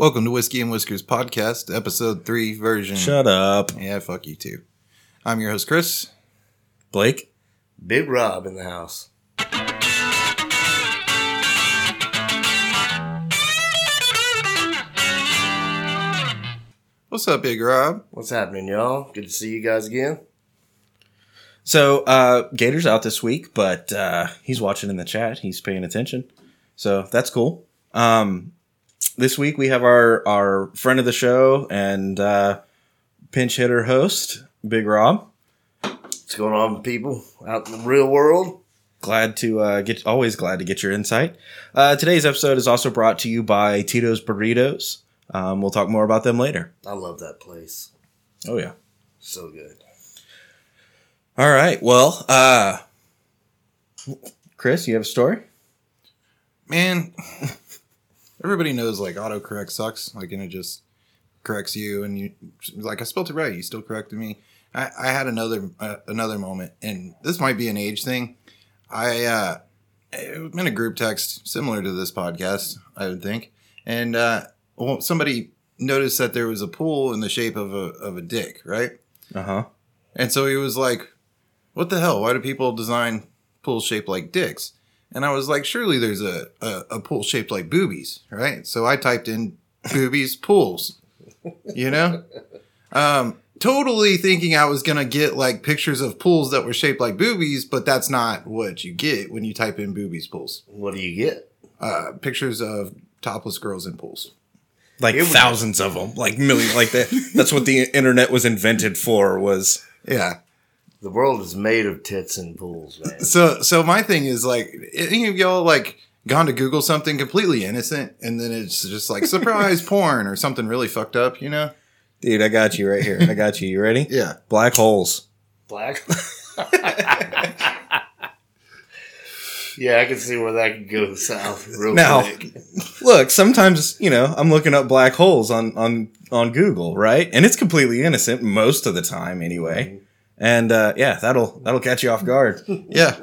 Welcome to Whiskey and Whiskers Podcast, Episode 3 version. Shut up. Yeah, fuck you too. I'm your host, Chris. Blake? Big Rob in the house. What's up, Big Rob? What's happening, y'all? Good to see you guys again. So, uh, Gator's out this week, but uh, he's watching in the chat. He's paying attention. So, that's cool. Um, this week we have our, our friend of the show and uh, pinch hitter host, Big Rob. What's going on, people out in the real world? Glad to uh, get, always glad to get your insight. Uh, today's episode is also brought to you by Tito's Burritos. Um, we'll talk more about them later. I love that place. Oh, yeah. So good. All right. Well, uh, Chris, you have a story? Man, everybody knows like autocorrect sucks. Like, and it just corrects you, and you like I spelled it right. You still corrected me. I, I had another uh, another moment, and this might be an age thing. I uh, it was in a group text similar to this podcast, I would think, and uh, well, somebody noticed that there was a pool in the shape of a of a dick, right? Uh huh. And so he was like, "What the hell? Why do people design pools shaped like dicks?" And I was like, "Surely there's a a, a pool shaped like boobies, right?" So I typed in boobies pools, you know, um, totally thinking I was gonna get like pictures of pools that were shaped like boobies, but that's not what you get when you type in boobies pools. What do you get? Uh, pictures of topless girls in pools. like It was- thousands of them, like million, like that. That's what the internet was invented for. Was Yeah. The world is made of tits and pools, man. So so my thing is like any of y'all like gone to Google something completely innocent and then it's just like surprise porn or something really fucked up, you know? dude, I got you right here. I got you. You ready? Yeah. Black holes. Black. yeah, I can see where that could go south real Now- quick. Look, sometimes you know I'm looking up black holes on on on Google, right? And it's completely innocent most of the time, anyway. And uh, yeah, that'll that'll catch you off guard. Yeah.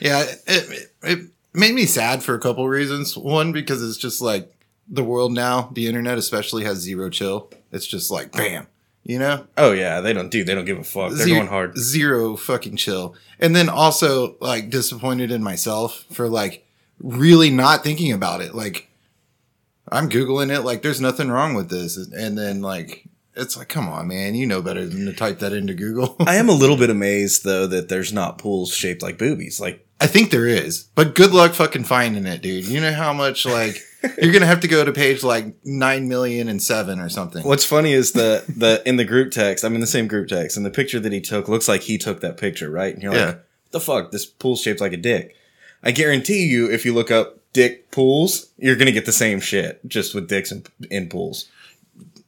yeah, it, it, made me sad for a couple reasons. One because it's just like the world now, the internet especially has zero chill. It's just like bam, you know? Oh yeah, they don't do. They don't give a fuck. They're Ze- going hard. Zero fucking chill. And then also like disappointed in myself for like really not thinking about it. Like I'm Googling it, like there's nothing wrong with this. And then like it's like, come on, man, you know better than to type that into Google. I am a little bit amazed though that there's not pools shaped like boobies. Like I think there is, but good luck fucking finding it, dude. You know how much like you're gonna have to go to page like nine million and seven or something. What's funny is the the in the group text. I'm in the same group text, and the picture that he took looks like he took that picture, right? And you're Yeah. like, "What the fuck? This pool's shaped like a dick." I guarantee you, if you look up dick pools, you're gonna get the same shit, just with dicks in, in pools.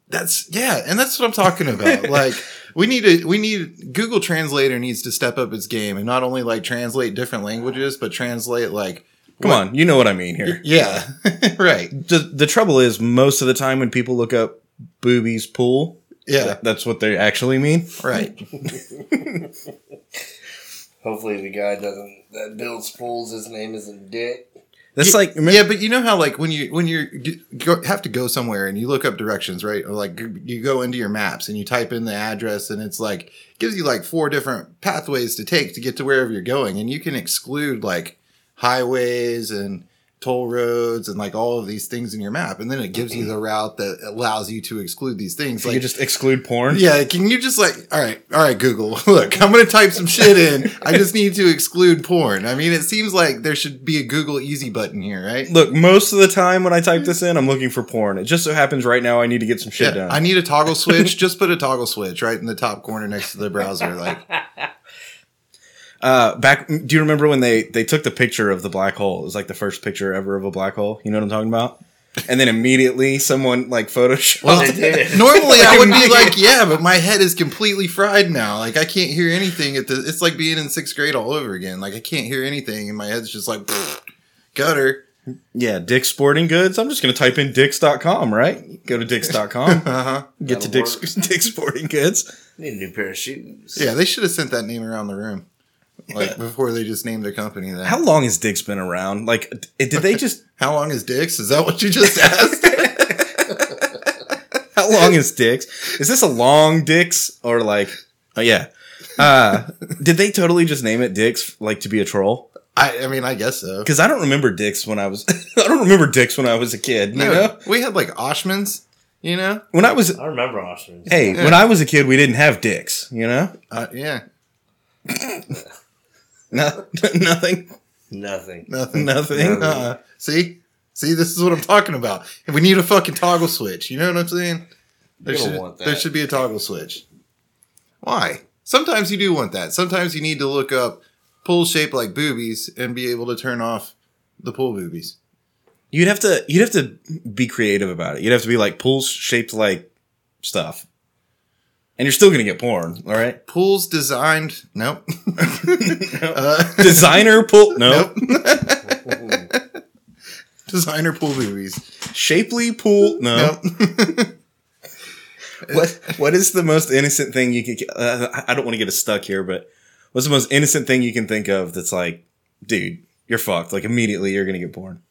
That's yeah, and that's what I'm talking about. like we need to we need Google Translator needs to step up its game and not only like translate different languages, but translate like Come what- on, you know what I mean here. Yeah, right. The, the trouble is, most of the time when people look up boobies pool, Yeah, that's what they actually mean. right. Hopefully, the guy doesn't that builds pools. His name isn't Dick. That's Yeah, like, remember, yeah, but you know how like when you when you go, have to go somewhere and you look up directions, right? Or like you go into your maps and you type in the address and it's like gives you like four different pathways to take to get to wherever you're going, and you can exclude like highways and toll roads and like all of these things in your map, and then it gives you the route that allows you to exclude these things. you Like could just exclude porn. yeah, can you just like, all right, all right, Google, look, I'm going to type some shit in. I just need to exclude porn. I mean, it seems like there should be a Google easy button here, right? Look, most of the time when I type this in, I'm looking for porn. It just so happens right now I need to get some shit Yeah, done. I need a toggle switch. just put a toggle switch right in the top corner next to the browser. Like, Uh, back, do you remember when they they took the picture of the black hole? It was like the first picture ever of a black hole. You know what I'm talking about? And then immediately someone like photoshopped. well, they normally I would be like, yeah, but my head is completely fried now. Like, I can't hear anything. At the, it's like being in sixth grade all over again. Like, I can't hear anything, and my head's just like gutter. yeah, Dick's Sporting Goods. I'm just gonna type in Dicks.com, right? Go to Dicks.com, Uh huh. get to That'll Dick's Dick's Sporting Goods. Need a new pair of shoes. Yeah, they should have sent that name around the room, like before they just named their company that. How long has Dick's been around? Like, did they just? How long is Dix? Is that what you just asked? How long is dicks? Is this a long dicks or like? Oh yeah. Uh, did they totally just name it dicks like to be a troll? I, I mean, I guess so. Because I don't remember dicks when I was. I don't remember dicks when I was a kid. You No, know, we had like Oshmans, you know? when I was. I remember Oshman's. Hey, Yeah. when I was a kid, we didn't have dicks. You know, Uh, yeah, no, nothing, Nothing. nothing. nothing. Uh, see? See, this is what I'm talking about. We need a fucking toggle switch. You know what I'm saying? There should, want that. there should be a toggle switch. Why? Sometimes you do want that. Sometimes you need to look up pool shaped like boobies and be able to turn off the pool boobies. You'd have to. You'd have to be creative about it. You'd have to be like pools shaped like stuff, and you're still gonna get porn. All right. Pools designed. Nope. uh, Designer pool. No. Nope. Designer pool boobies. Shapely pool. No. Nope. What What is the most innocent thing you could? Uh, I don't want to get us stuck here, but what's the most innocent thing you can think of that's like, dude, you're fucked. Like immediately, you're gonna get porn.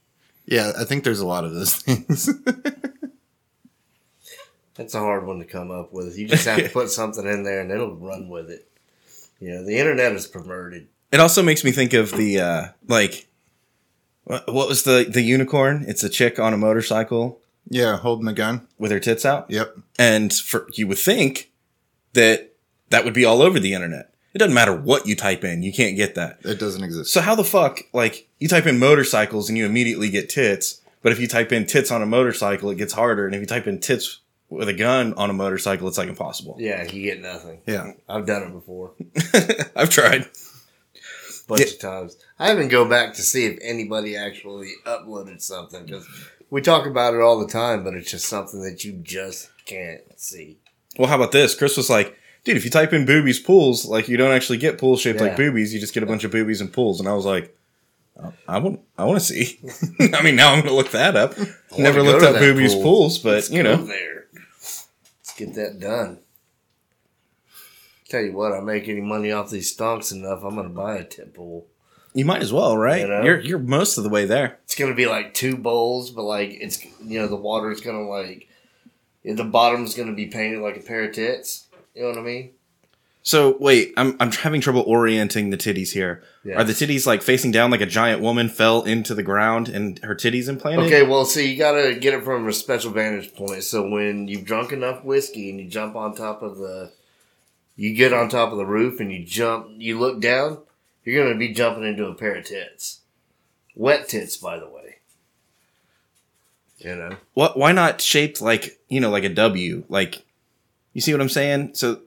yeah, I think there's a lot of those things. That's a hard one to come up with. You just have to put something in there and it'll run with it. You know, the internet is perverted. It also makes me think of the uh like, what, what was the the unicorn? It's a chick on a motorcycle yeah, holding a gun. with her tits out. Yep. And for you would think that that would be all over the internet. It doesn't matter what you type in, you can't get that. It doesn't exist. So how the fuck like you type in motorcycles and you immediately get tits, but if you type in tits on a motorcycle, it gets harder, and if you type in tits with a gun on a motorcycle, it's like impossible. Yeah, you get nothing. Yeah. I've done it before. I've tried. A bunch Yeah. of times. I haven't go back to see if anybody actually uploaded something because we talk about it all the time, but it's just something that you just can't see. Well, how about this? Chris was like, dude, if you type in boobies pools, like you don't actually get pools shaped Yeah. like boobies, you just get a bunch of boobies and pools. And I was like, I want, I want to see. I mean, now I'm going to look that up. Never looked up boobies pool. pools, but Let's you know, there. Get that done. Tell you what, I make any money off these stonks enough, I'm gonna buy a tip pool. you might as well, right? You know? You're you're most of the way there. It's gonna be like two bowls, but like it's you know the water's gonna like the bottom's gonna be painted like a pair of tits. You know what I mean? So wait, I'm I'm having trouble orienting the titties here. Yeah. Are the titties like facing down like a giant woman fell into the ground and her titties implanted? Okay, well, see, you gotta get it from a special vantage point. So when you've drunk enough whiskey and you jump on top of the, you get on top of the roof and you jump, you look down, you're gonna be jumping into a pair of tits, wet tits, by the way. You know, What? Why not shaped like you know like a W? Like, you see what I'm saying? So,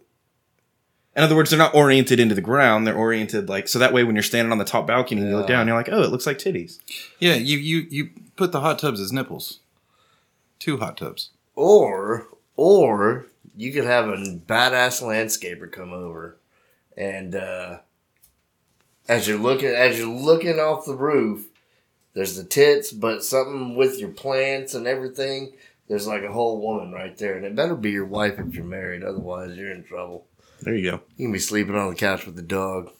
in other words, they're not oriented into the ground. They're oriented like so that way when you're standing on the top balcony and you look down, you're like, oh, it looks like titties. Yeah, you you you put the hot tubs as nipples. Two hot tubs. or or you could have a badass landscaper come over, and uh, as you're looking as you're looking off the roof, there's the tits, but something with your plants and everything. There's like a whole woman right there, and it better be your wife if you're married. Otherwise, you're in trouble. There you go. You can be sleeping on the couch with the dog.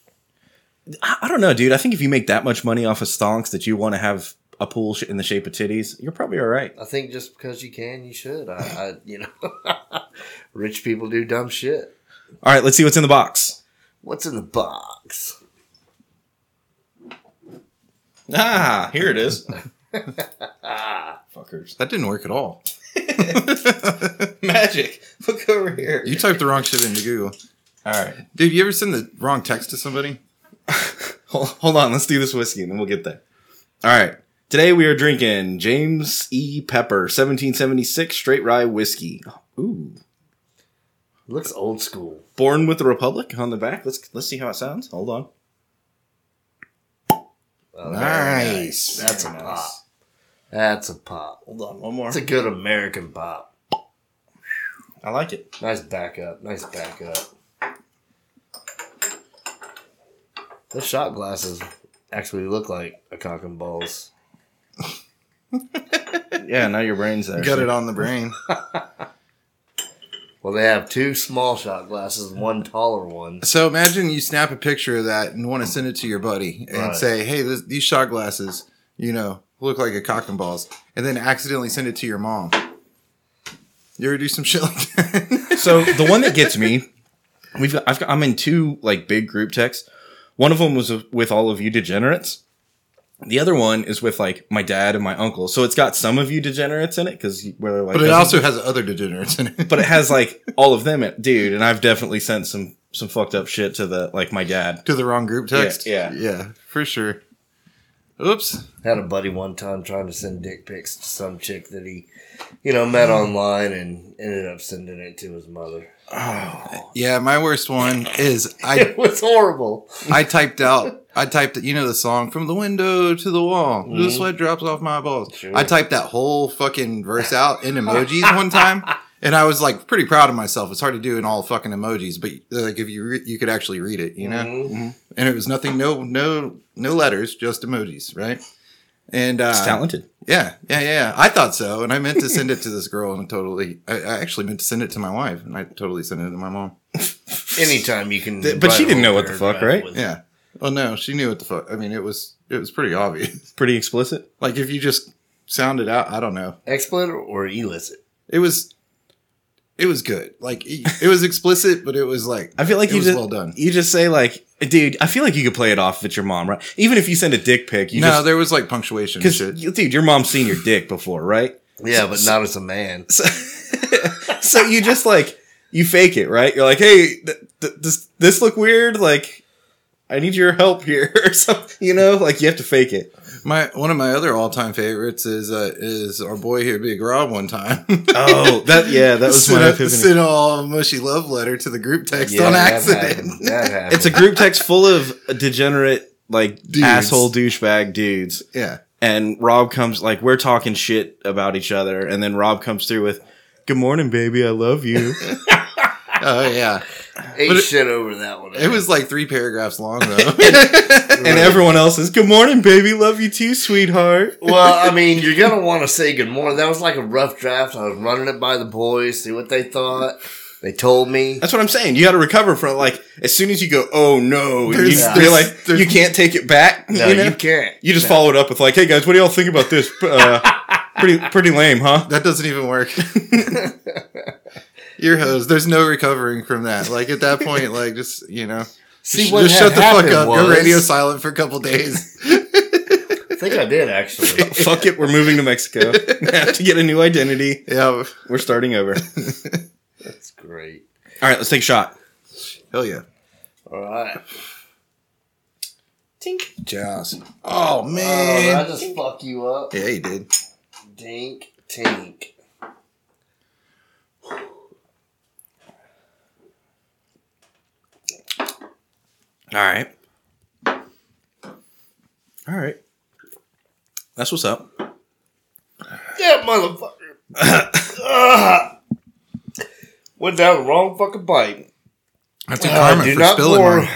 I, I don't know, dude. I think if you make that much money off of stonks that you want to have a pool sh- in the shape of titties, you're probably all right. I think just because you can, you should. I, I you know, rich people do dumb shit. All right, let's see what's in the box. What's in the box? Ah, here it is. Ah, Fuckers. That didn't work at all. Magic. Look over here. You typed the wrong shit into Google. All right. Dude, you ever send the wrong text to somebody? Hold, hold on. Let's do this whiskey and then we'll get there. All right. Today we are drinking James E. Pepper 1776 straight rye whiskey. Ooh. looks old school. Born with the Republic on the back. Let's let's see how it sounds. Hold on. Oh, very Nice. That's a Very pop. That's a pop. Hold on. One more. It's a good American pop. I like it. Nice backup. Nice backup. The shot glasses actually look like a cock and balls. Yeah, now your brain's there. Got it on the brain. Well, they have two small shot glasses, one taller one. So imagine you snap a picture of that and want to send it to your buddy and Right. say, "Hey, this, these shot glasses, you know, look like a cock and balls," and then accidentally send it to your mom. You ever do some shit like that? So the one that gets me, we've got, I've got, I'm in two like big group texts. One of them was with all of you degenerates. The other one is with like my dad and my uncle. So it's got some of you degenerates in it because we're like, but it also has other degenerates in it. but it has like all of them, in, dude. And I've definitely sent some some fucked up shit to the like my dad. to the wrong group text. Yeah, yeah, for sure. Oops. Had a buddy one time trying to send dick pics to some chick that he, you know, met mm. online and ended up sending it to his mother. Oh, Yeah, my worst one is I It was horrible. I typed out I typed you know the song from the window to the wall. The mm-hmm. sweat drops off my balls. Sure. I typed that whole fucking verse out in emojis one time. And I was like pretty proud of myself. It's hard to do in all fucking emojis, but like if you re- you could actually read it, you know. Mhm. And it was nothing, no no no letters, just emojis, right? And uh, it's talented. Yeah, yeah, yeah, yeah. I thought so, and I meant to send it to this girl, and totally, I, I actually meant to send it to my wife, and I totally sent it to my mom. Anytime you can, but she didn't know what the fuck, right? Yeah. Well, no, she knew what the fuck. I mean, it was it was pretty obvious. Pretty explicit. Like if you just sound it out, I don't know. Explicit or illicit? It was, it was good. Like it it was explicit, but it was like I feel like it you was just well done. you just say like, dude. I feel like you could play it off if it's your mom, right? Even if you send a dick pic, you no, just there was like punctuation and because shit. dude, your mom's seen your dick before, right? Yeah, but not as a man. So, so you just like you fake it, right? You're like, hey, th- th- does this look weird? Like, I need your help here, or something. You know, like you have to fake it. My one of my other all time favorites is uh, is our boy here, Big Rob. One time, Oh, that yeah, that was sent, my a, epiphany. sent all mushy love letter to the group text Yeah, on that accident. happened. That happened. It's a group text full of degenerate, like Dudes. asshole douchebag dudes. yeah. and Rob comes like we're talking shit about each other, and then Rob comes through with, "Good morning, baby, I love you." Oh yeah. Ate but it- shit over that one. It was like three paragraphs long though. and everyone else is, "Good morning, baby, love you too, sweetheart." well, I mean, you're gonna want to say good morning. That was like a rough draft. I was running it by the boys, see what they thought. They told me. That's what I'm saying. You got to recover from like as soon as you go, "Oh no," There's- you there's- realize there's- you can't take it back. No, you, know? you can't. You just No. follow it up with like, "Hey guys, what do y'all think about this?" Uh, pretty pretty lame, huh? that doesn't even work. You're hosed. There's no recovering from that. Like at that point, like just you know, See just, what just shut the fuck up. Was, Go radio silent for a couple days. I think I did actually. Fuck it, we're moving to Mexico. have to get a new identity. yeah, We're starting over. That's great. All right, let's take a shot. hell yeah. All right. Tink. Jaws. Oh Oh, did I man. just fuck you up. yeah, you did. Dink, tink. All right. All right. That's what's up. Yeah, motherfucker. Went down the wrong fucking pipe. That's your Uh, do for not spilling pour. one.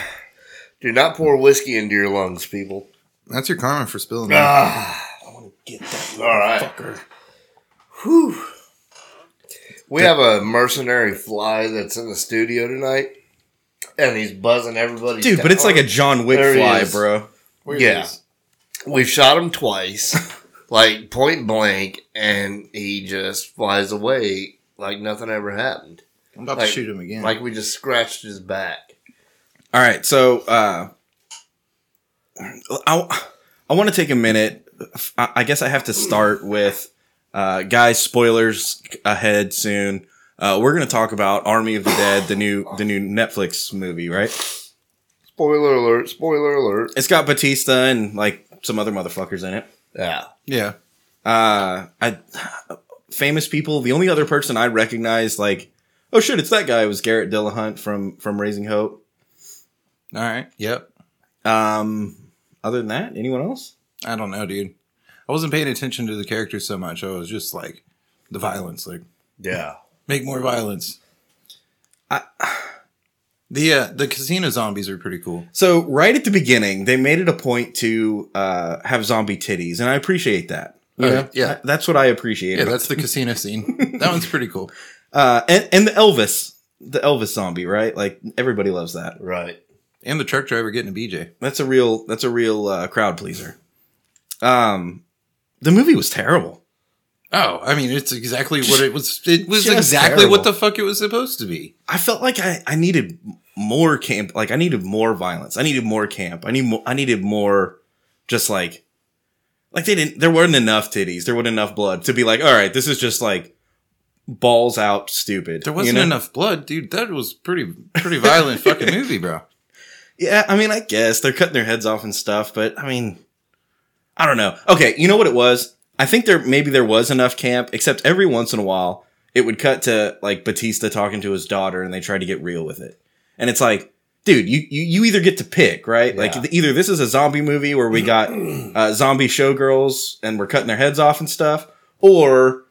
Do not pour whiskey into your lungs, people. That's your karma for spilling Ah, I want to Get that All right. Whew. We have a mercenary fly that's in the studio tonight, and he's buzzing everybody. Dude, but it's like a John Wick There fly, bro. Where yeah. We've shot him twice, like point blank, and he just flies away like nothing ever happened. I'm about Like- to shoot him again. Like we just scratched his back. All right, so uh, I I want to take a minute. I I guess I have to start with uh, guys. Spoilers ahead soon. Uh, we're gonna talk about Army of the Dead, the new the new Netflix movie, right? Spoiler alert! Spoiler alert! It's got Batista and like some other motherfuckers in it. Yeah. yeah. Uh, I famous people. The only other person I recognize, like, oh shit, it's that guy. Was Garrett Dillahunt from from Raising Hope. All right. Yep. Um, other than that, anyone else? I don't know, dude. I wasn't paying attention to the characters so much. I was just like the violence, like Yeah. Make more violence. I- the uh, the casino zombies are pretty cool. So right at the beginning, they made it a point to uh, have zombie titties, and I appreciate that. You Oh, know? yeah. That's what I appreciate. Yeah, that's the casino scene. that one's pretty cool. uh, and and the Elvis, the Elvis zombie, right? Like everybody loves that. Right. And the truck driver getting a BJ. That's a real that's a real uh, crowd pleaser. Um, the movie was terrible. Oh, I mean, it's exactly what it was. It was Just exactly terrible. what the fuck it was supposed to be. I felt like I, I needed more camp. Like I needed more violence. I needed more camp. I need more. I needed more. Just like, like they didn't. There weren't enough titties. There wasn't enough blood to be like, all right, this is just like balls out stupid. There wasn't know? enough blood, dude. That was pretty pretty violent fucking movie, bro. Yeah, I mean, I guess they're cutting their heads off and stuff, but I mean, I don't know. Okay, you know what it was? I think there maybe there was enough camp, except every once in a while it would cut to like Batista talking to his daughter, and they tried to get real with it, and it's like. Dude, you, you you either get to pick, right? Yeah. Like either this is a zombie movie where we got uh, zombie showgirls and we're cutting their heads off and stuff, or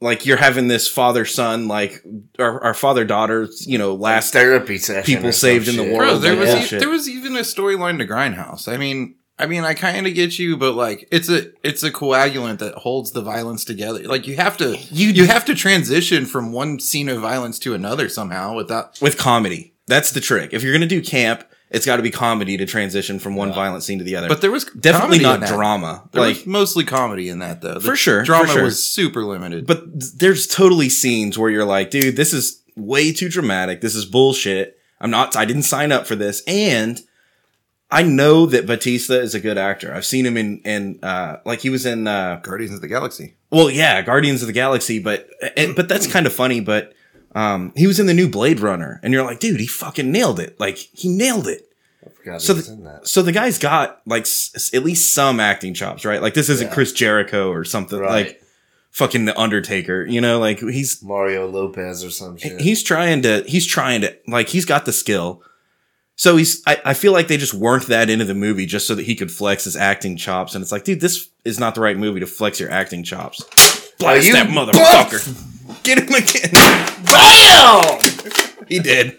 like you're having this father son, like our, our father daughter, you know, last therapy session. people saved in the world. Bro, there like was e- there was even a storyline to Grindhouse. I mean, I mean, I kind of get you, but like, it's a it's a coagulant that holds the violence together. Like, you have to you you have to transition from one scene of violence to another somehow without. with comedy. That's the trick. If you're gonna do camp, it's got to be comedy to transition from one Yeah. violent scene to the other. But there was definitely not drama. There like, was mostly comedy in that though. The For sure, for drama sure. was super limited. but there's totally scenes where you're like, dude, this is way too dramatic. This is bullshit. I'm not. I didn't sign up for this, and I know that Batista is a good actor. I've seen him in in uh, like he was in uh, Guardians of the Galaxy. well, yeah, Guardians of the Galaxy, but and, but that's kind of funny. But um, he was in the new Blade Runner, and you're like, dude, he fucking nailed it. Like he nailed it. I So the- that. So the guy's got like s- at least some acting chops, right? Like this isn't Yeah. Chris Jericho or something Right. like fucking the Undertaker, you know? Like he's Mario Lopez or some shit. he's trying to he's trying to like he's got the skill. So he's I, I feel like they just worked that into the movie just so that he could flex his acting chops, and it's like, dude, this is not the right movie to flex your acting chops. Blast you that motherfucker! Get him again. Bam! he did.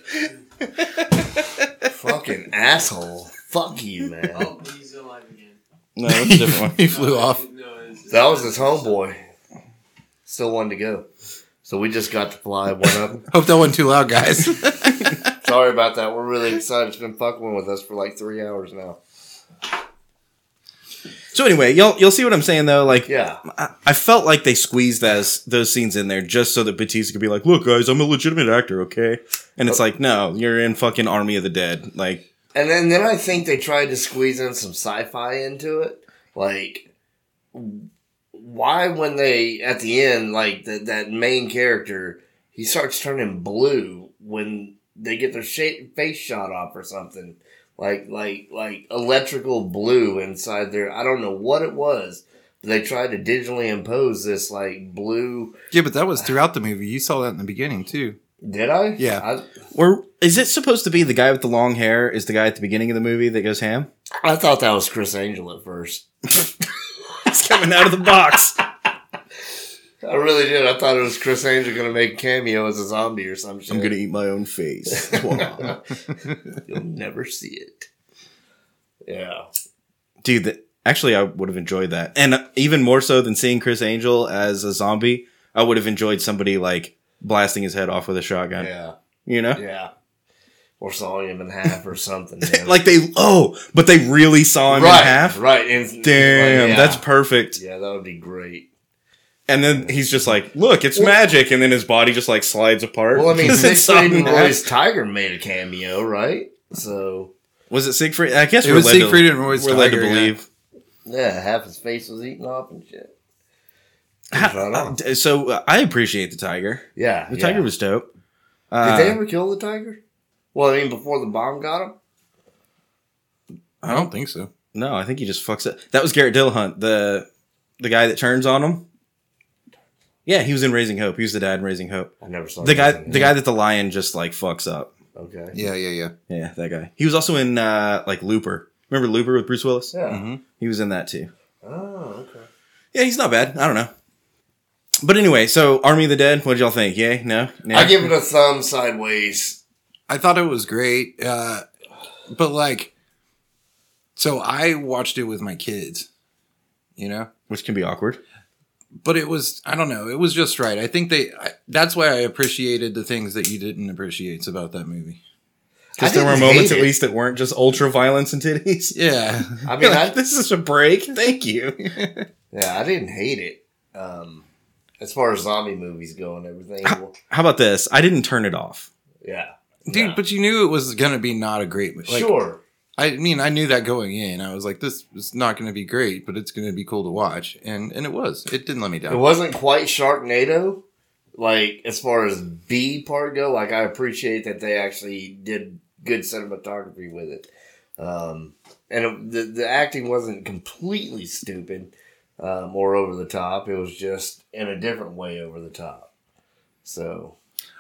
Fucking asshole. Fuck you, man. Oh, he's alive again. No, that's a different one. He flew off. No, That was his homeboy. Still wanted to go. So we just got to fly one of them. Hope that wasn't too loud, guys. Sorry about that. We're really excited. It's been fucking with us for like three hours now. So anyway, you'll you'll see what I'm saying though. Like, Yeah. I, I felt like they squeezed those those scenes in there just so that Batista could be like, "Look, guys, I'm a legitimate actor, okay?" And it's like, no, you're in fucking Army of the Dead. Like, And then, then I think they tried to squeeze in some sci-fi into it. Like, why when they at the end, like the, that main character, he starts turning blue when they get their sha- face shot off or something. Like, like, like electrical blue inside there. I don't know what it was. But they tried to digitally impose this like blue. yeah, but that was throughout the movie. You saw that in the beginning too. Did I? Yeah. I, or is it supposed to be the guy with the long hair is the guy at the beginning of the movie that goes ham? I thought that was Criss Angel at first. He's coming out of the box. I really did. I thought it was Criss Angel going to make a cameo as a zombie or some shit. I'm gonna eat my own face. You'll never see it. Yeah. Dude, that, actually, I would have enjoyed that, and uh, even more so than seeing Criss Angel as a zombie, I would have enjoyed somebody like blasting his head off with a shotgun. Yeah. You know, Yeah. Or sawing him in half or something. like they oh, but they really saw him right, in half. Right. And, Damn, yeah. that's perfect. Yeah, that would be great. And then he's just like, "Look, it's magic," and then his body just like slides apart. Well, I mean, it's Siegfried and. Roy's Tiger made a cameo, right? So, was it Siegfried? I guess It we're was led Siegfried to, and Roy's we're led to Tiger, yeah. believe. yeah, half his face was eaten off and shit. Ha- Right uh, so uh, I appreciate the tiger. Yeah. The yeah. tiger was dope. Did Uh, they ever kill the tiger? Well, I mean, before the bomb got him? I don't think so. no, I think he just fucks it. That was Garrett Dillahunt, the the guy that turns on him. Yeah, he was in Raising Hope. He was the dad in Raising Hope. I never saw The guy, anything. the guy that the lion just like fucks up. Okay. Yeah, yeah, yeah. Yeah, that guy. He was also in uh like Looper. Remember Looper with Bruce Willis? Yeah. hmm He was in that too. Oh, okay. Yeah, he's not bad. I don't know. But anyway, so Army of the Dead, what did y'all think? Yay? No? Yeah. I give it a thumb sideways. I thought it was great, uh, but like, so I watched it with my kids, you know. Which can be awkward. But it was, I don't know, it was just right. I think they, I, that's why I appreciated the things that you didn't appreciate about that movie. Because there were moments hate at least that weren't just ultra violence and titties. Yeah. I mean, You're I, this is a break. Thank you. yeah, I didn't hate it. Um, as far as zombie movies go and everything. well, How about this? I didn't turn it off. yeah, Dude, Yeah. but you knew it was gonna be not a great movie. Like, sure. I mean, I knew that going in. I was like, this is not gonna be great, but it's gonna be cool to watch. And and it was. It didn't let me down. It wasn't quite Sharknado, like as far as B part go. Like I appreciate that they actually did good cinematography with it, um, and it, the the acting wasn't completely stupid um, or over the top. It was just in a different way over the top. So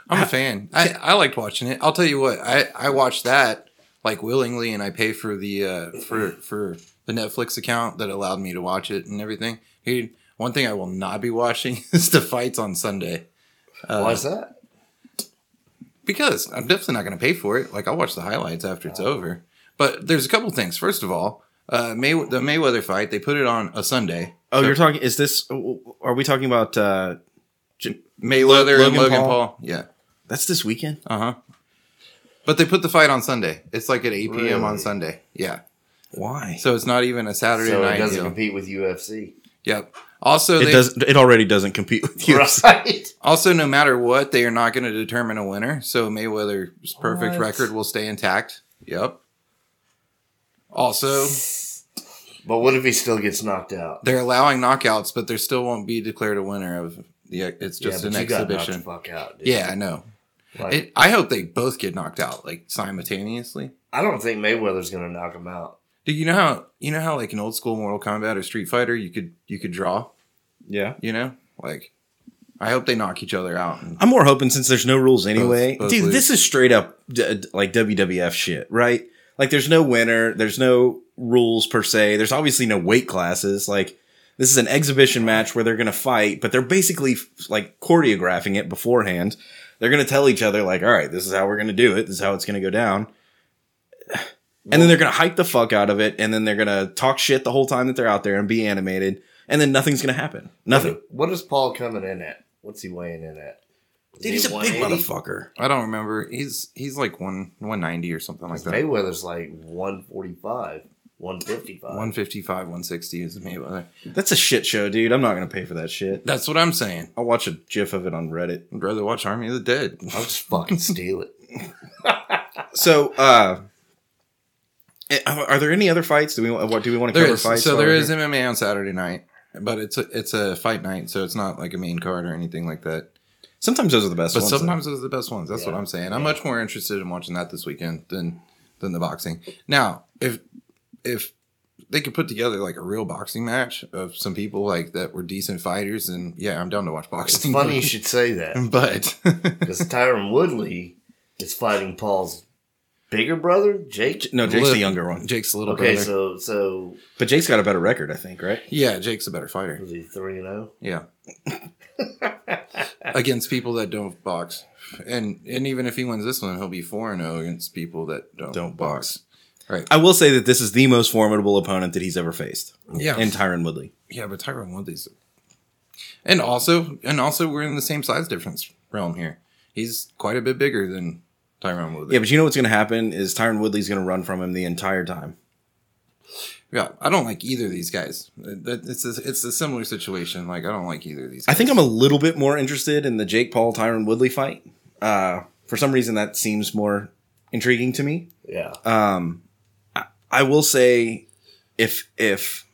I'm a fan. I, I liked watching it. I'll tell you what, I, I watched that like willingly and I pay for the uh for for the Netflix account that allowed me to watch it and everything. Dude, one thing I will not be watching is the fights on Sunday. Uh, is that? Because I'm definitely not gonna pay for it. Like I'll watch the highlights after it's over. But there's a couple things. First of all, uh May the Mayweather fight, they put it on a Sunday. Oh, So you're talking. Is this? Are we talking about? uh Mayweather Logan and Logan Paul? Paul. Yeah. That's this weekend. Uh huh. But they put the fight on Sunday. It's like at 8 p.m. on Sunday. Yeah. Why? So it's not even a Saturday So night it doesn't deal. compete with UFC, Yep. Also, it they, does. It already doesn't compete with you. right? also no matter what, they are not going to determine a winner. So Mayweather's perfect What? record will stay intact. Yep. Also, But what if he still gets knocked out? they're allowing knockouts, but there still won't be declared a winner of the. It's just yeah, an but you got knocked the exhibition. fuck out. Dude. Yeah, I know. Like, It, I hope they both get knocked out like simultaneously. I don't think Mayweather's gonna knock him out. Do you know how you know how like an old school Mortal Kombat or Street Fighter you could you could draw? Yeah. You know, like I hope they knock each other out. I'm more hoping since there's no rules anyway. both Dude, lose. this is straight up d- d- like WWF shit, right? Like there's no winner, there's no rules per se. There's obviously no weight classes. Like this is an exhibition match where they're going to fight, but they're basically like choreographing it beforehand. They're going to tell each other like, "All right, this is how we're going to do it. This is how it's going to go down." And then they're going to hype the fuck out of it and then they're going to talk shit the whole time that they're out there and be animated and then nothing's going to happen. Nothing. What is Paul coming in at? What's he weighing in at? Is Dude, he's a big 180? motherfucker. I don't remember. He's he's like one one ninety or something like that. Mayweather's like 145, 155. 155, 160 is Mayweather. That's a shit show, dude. I'm not gonna pay for that shit. That's what I'm saying. I'll watch a gif of it on Reddit. I'd rather watch Army of the Dead. I'll just fucking steal it. So, uh, eh, are there any other fights? Do we what do we want to There cover is fights? so while there we're is here? MMA on Saturday night, but it's a it's a fight night, so it's not like a main card or anything like that. Sometimes those are the best But ones. though. sometimes those are the best ones. That's what I'm saying. I'm much more interested in watching that this weekend than than the boxing. Now, if if they could put together like a real boxing match of some people like that were decent fighters, and yeah, I'm down to watch It's boxing. funny you should say that but because Tyron Woodley is fighting Paul's bigger brother, Jake. no, Jake's Li- the younger one, Jake's a little Okay, brother. so so but Jake's got a better record, I think, right? yeah, Jake's a better fighter. was he three and oh? zero? Yeah. against people that don't box, and and even if he wins this one, he'll be four and zero against people that don't, Don't box. Right. I will say that this is the most formidable opponent that he's ever faced, Yeah. in Tyron Woodley. yeah, but Tyron Woodley's, and also and also we're in the same size difference realm here. He's quite a bit bigger than Tyron Woodley. Yeah, but you know what's going to happen is Tyron Woodley's going to run from him the entire time. Yeah, I don't like either of these guys. It's a, it's a similar situation. Like I don't like either of these. Guys. I think I'm a little bit more interested in the Jake Paul Tyron Woodley fight. Uh, for some reason, that seems more intriguing to me. Yeah, Um, I, will say, if if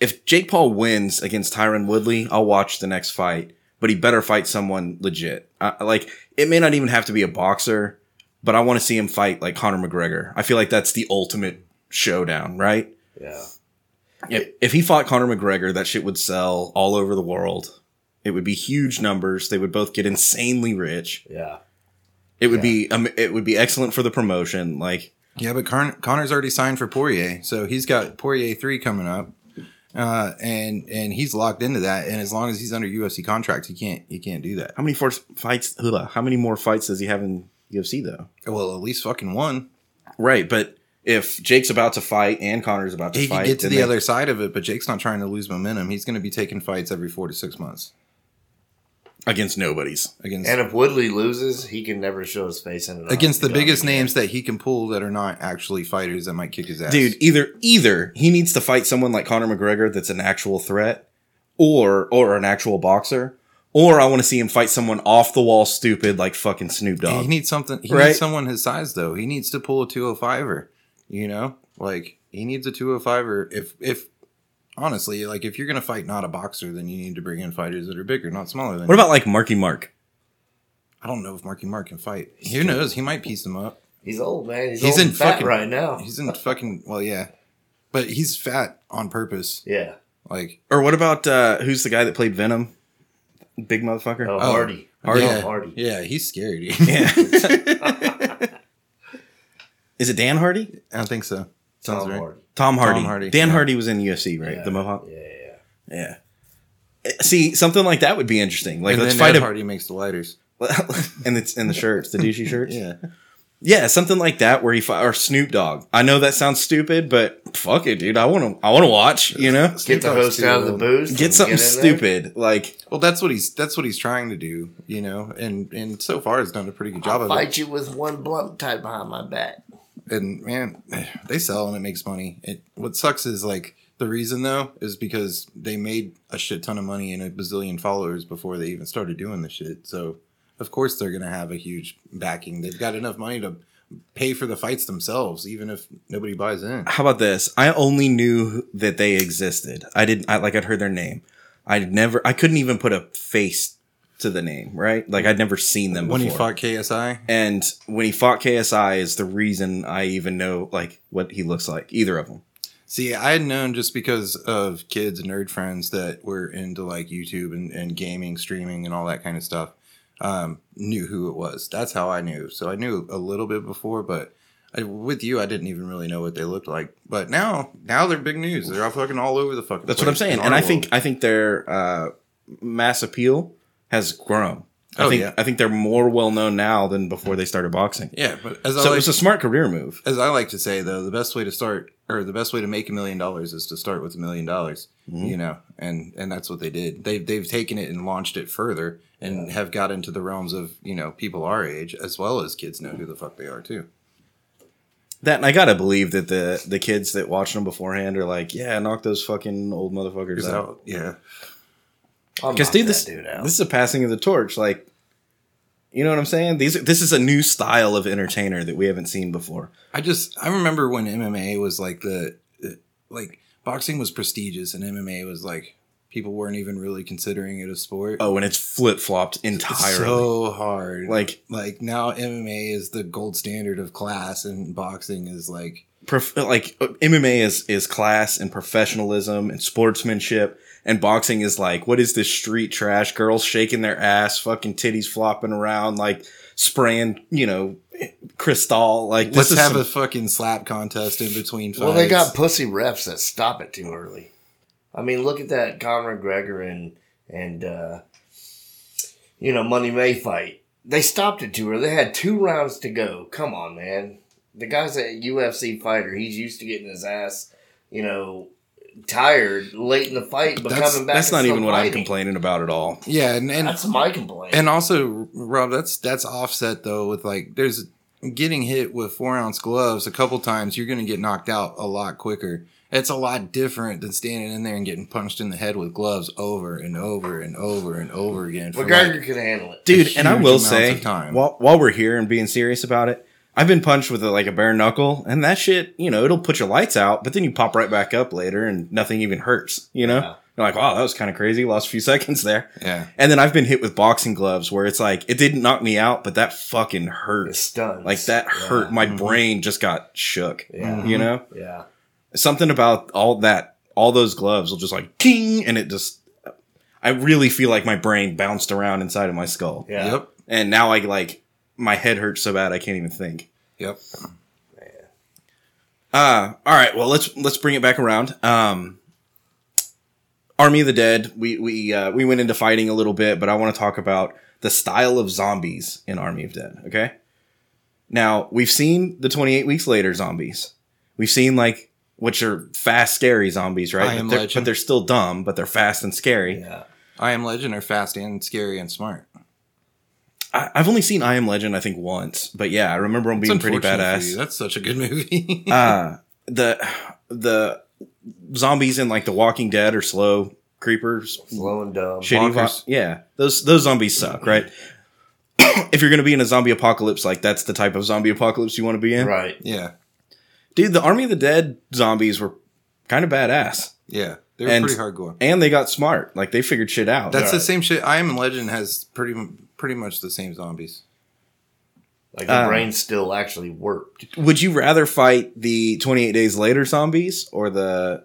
if Jake Paul wins against Tyron Woodley, I'll watch the next fight. But he better fight someone legit. Like it may not even have to be a boxer, but I want to see him fight like Conor McGregor. I feel like that's the ultimate showdown, right? yeah. If, if he fought Conor McGregor, that shit would sell all over the world. It would be huge numbers. They would both get insanely rich. Yeah. It would be um, it would be excellent for the promotion. Like Yeah, but Con- Conor's already signed for Poirier, so he's got Poirier three coming up, uh, and and he's locked into that. And as long as he's under UFC contract, he can't he can't do that. how many force fights? How many more fights does he have in UFC though? Well, at least fucking one. Right, but if Jake's about to fight and Conor's about to He fight, can get to the they- other side of it, but Jake's not trying to lose momentum. He's going to be taking fights every four to six months against nobody's. against And if Woodley loses, he can never show his face in an against the biggest again. names that he can pull that are not actually fighters that might kick his ass. Dude, either either he needs to fight someone like Conor McGregor that's an actual threat, or or an actual boxer, or I want to see him fight someone off the wall stupid like fucking Snoop Dogg. He needs something. He Right? needs someone his size though. He needs to pull a 205er. You know, like he needs a 205er. If if honestly, like if you're gonna fight not a boxer, then you need to bring in fighters that are bigger, not smaller than. What you. about like Marky Mark? I don't know if Marky Mark can fight. Who knows? He might piece him up. He's old, man. He's, He's old in and fat fucking- right now. He's in fucking well, yeah, but he's fat on purpose. Yeah. Like Or what about uh who's the guy that played Venom? Big motherfucker. Oh, Oh, Hardy. Hardy. Oh, yeah, Hardy. yeah, he's scary. Dude. Yeah. Is it Dan Hardy? I don't think so. Sounds Tom right. Hardy. Tom Hardy. Tom Hardy, Dan yeah. Hardy was in UFC, right? Yeah. The Mohawk. Yeah, yeah. Yeah. Eh, See, something like that would be interesting. Like, and let's then fight Ed a Hardy makes the lighters. and it's in the shirts, the douchey shirts. Yeah, Yeah, something like that where he fi- or Snoop Dogg. I know that sounds stupid, but fuck it, dude. I want to. I want to watch. You know, Get the host out of the booth. get and something in there. stupid like well, that's what he's that's what he's trying to do. You know, and and so far has done a pretty good job I'll of it. fight you with one blunt tied behind my back. And man, they sell and it makes money. It what sucks is like the reason though is because they made a shit ton of money and a bazillion followers before they even started doing the shit. So of course they're gonna have a huge backing. They've got enough money to pay for the fights themselves, even if nobody buys in. how about this i only knew that they existed i didn't I, like i'd heard their name i'd never i couldn't even put a face to the name right like i'd never seen them When he fought KSI, and when he fought ksi is the reason i even know like what he looks like either of them See, I had known just because of kids and nerd friends that were into like YouTube and, and gaming, streaming, and all that kind of stuff. Um, knew who it was. That's how I knew. So I knew a little bit before, but I, with you, I didn't even really know what they looked like. But now, now they're big news. They're all fucking all over the fucking. that's what i'm saying and i think i think their uh mass appeal has grown i Oh, think yeah. i think they're more well known now than before they started boxing yeah. But as I so like, it's a smart career move as I like to say though, the best way to start or the best way to make a million dollars is to start with a million dollars. Mm-hmm. You know, and and that's what they did. They they've taken it and launched it further and have got into the realms of you know people our age as well as kids know who the fuck they are too. That and I gotta believe that the the kids that watched them beforehand are like, yeah, knock those fucking old motherfuckers Is out. yeah, Because dude, this this is a passing of the torch. Like, you know what I'm saying? These this is a new style of entertainer that we haven't seen before. I just I remember when MMA was like the like boxing was prestigious and MMA was like people weren't even really considering it a sport. Oh, and it's flip flopped entirely. so hard. like, like now MMA is the gold standard of class and boxing is like prof- like MMA is is class and professionalism and sportsmanship, and boxing is like, what is this street trash? Girls shaking their ass, fucking titties flopping around, like spraying, you know, crystal. Like, this let's is have some- a fucking slap contest in between fights. Well, they got pussy refs that stop it too early. I mean, look at that Conor McGregor and and uh, you know Money May fight. They stopped it too early. They had two rounds to go. Come on, man. The guy's a UFC fighter. He's used to getting his ass, you know, tired late in the fight, but That's- coming back. that's not even what I'm complaining about at all. yeah, and and, That's my complaint. and also Rob, that's that's offset though with like there's getting hit with four ounce gloves a couple times. You're gonna get knocked out a lot quicker. It's a lot different than standing in there and getting punched in the head with gloves over and over and over and over again. for, McGregor like, could handle it. dude and i will say while, while we're here and being serious about it i've been punched with a, like a bare knuckle and that shit you know it'll put your lights out but then you pop right back up later and nothing even hurts you know Yeah. you're like wow that was kind of crazy lost a few seconds there yeah. and then i've been hit with boxing gloves where it's like it didn't knock me out but that fucking It hurt stuns. like that Yeah. hurt my Mhm. brain just got shook Yeah. you know Yeah. something about all that all those gloves will just like king and it just i really feel like my brain bounced around inside of my skull Yeah. Yep. and now I like my head hurts so bad I can't even think. Yep. Uh all right, well let's let's bring it back around. Um Army of the Dead, we we uh, we went into fighting a little bit, but I want to talk about the style of zombies in Army of Dead, okay? Now, we've seen the 28 weeks later zombies. We've seen like which are fast scary zombies, right? I Am but, they're, Legend. but they're still dumb, but they're fast and scary. Yeah. I am Legend are fast and scary and smart. I, I've only seen I Am Legend I think once, but yeah, I remember him being pretty badass. That's such a good movie. uh the the zombies in like The Walking Dead are slow, creepers, Slow and dumb. shitty. vi- Bonkers. yeah, those those zombies suck, right? if you're gonna be in a zombie apocalypse, like that's the type of zombie apocalypse you want to be in, Right. Yeah, dude. The Army of the Dead zombies were kind of badass, yeah, they were And- pretty hardcore. and they got smart. Like they figured shit out. That's the same shit. I Am Legend has pretty m- pretty much the same zombies. Like the Um, brain still actually worked. Would you rather fight the 28 Days Later zombies or the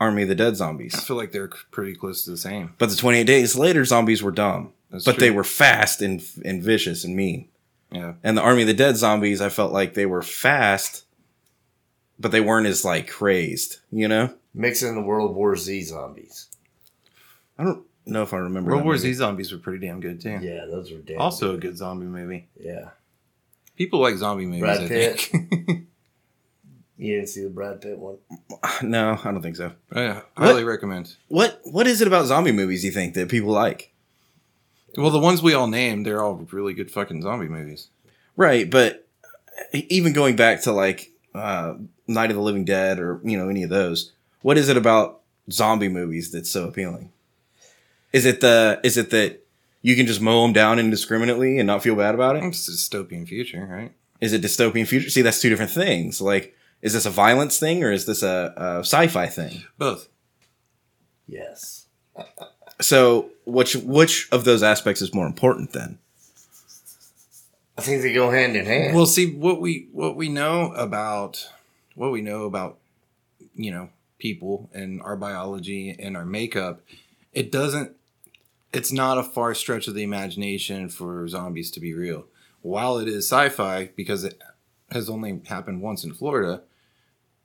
Army of the Dead zombies? I feel like they're pretty close to the same. But the 28 Days Later zombies were dumb, That's but true. they were fast and and vicious and mean. Yeah, And the Army of the Dead zombies, I felt like they were fast, but they weren't as like crazed. You know, Mixing the World War Z zombies. I don't know if I remember. World that War movie. Z zombies were pretty damn good too. Yeah, those were damn. Also a good zombie movie. Yeah. People like zombie movies. Brad I Pitt. think. You didn't see the Brad Pitt one? No, I don't think so. yeah, highly recommend. What What is it about zombie movies you think that people like? Well, the ones we all named, they're all really good fucking zombie movies. Right, but even going back to like uh, Night of the Living Dead or you know any of those, what is it about zombie movies that's so appealing? Is it the is it that you can just mow them down indiscriminately and not feel bad about it? It's a dystopian future, right? Is it dystopian future? See, that's two different things. Like, is this a violence thing or is this a, a sci-fi thing? Both. Yes. So, which which of those aspects is more important then? I think they go hand in hand. Well, see what we what we know about what we know about you know people and our biology and our makeup. It doesn't. It's not a far stretch of the imagination for zombies to be real. While it is sci-fi because it has only happened once in Florida,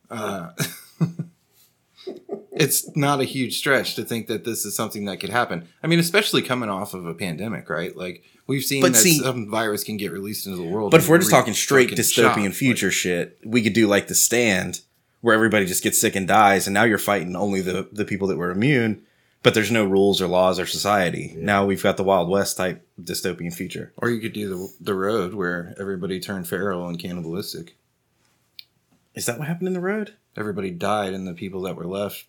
uh, it's not a huge stretch to think that this is something that could happen. I mean, especially coming off of a pandemic, right? Like we've seen But that see- some virus can get released into the world. But if we're just talking straight dystopian shock, future shit, we could do like The Stand, where everybody just gets sick and dies, and now you're fighting only the the people that were immune, but there's no rules or laws or society. Now we've got the Wild West type dystopian future. Or you could do the the road where everybody turned feral and cannibalistic. Is that what happened in the road? Everybody died, and the people that were left.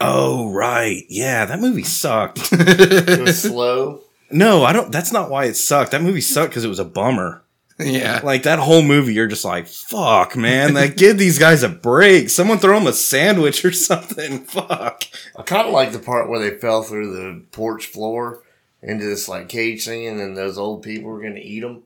Oh right, yeah, that movie sucked. it was slow. no, I don't. That's not why it sucked. That movie sucked because it was a bummer. Yeah, Like that whole movie, you're just like, fuck, man. Like, give these guys a break. Someone throw them a sandwich or something. Fuck. I kind of like the part where they fell through the porch floor into this like cage thing, and then those old people were going to eat them.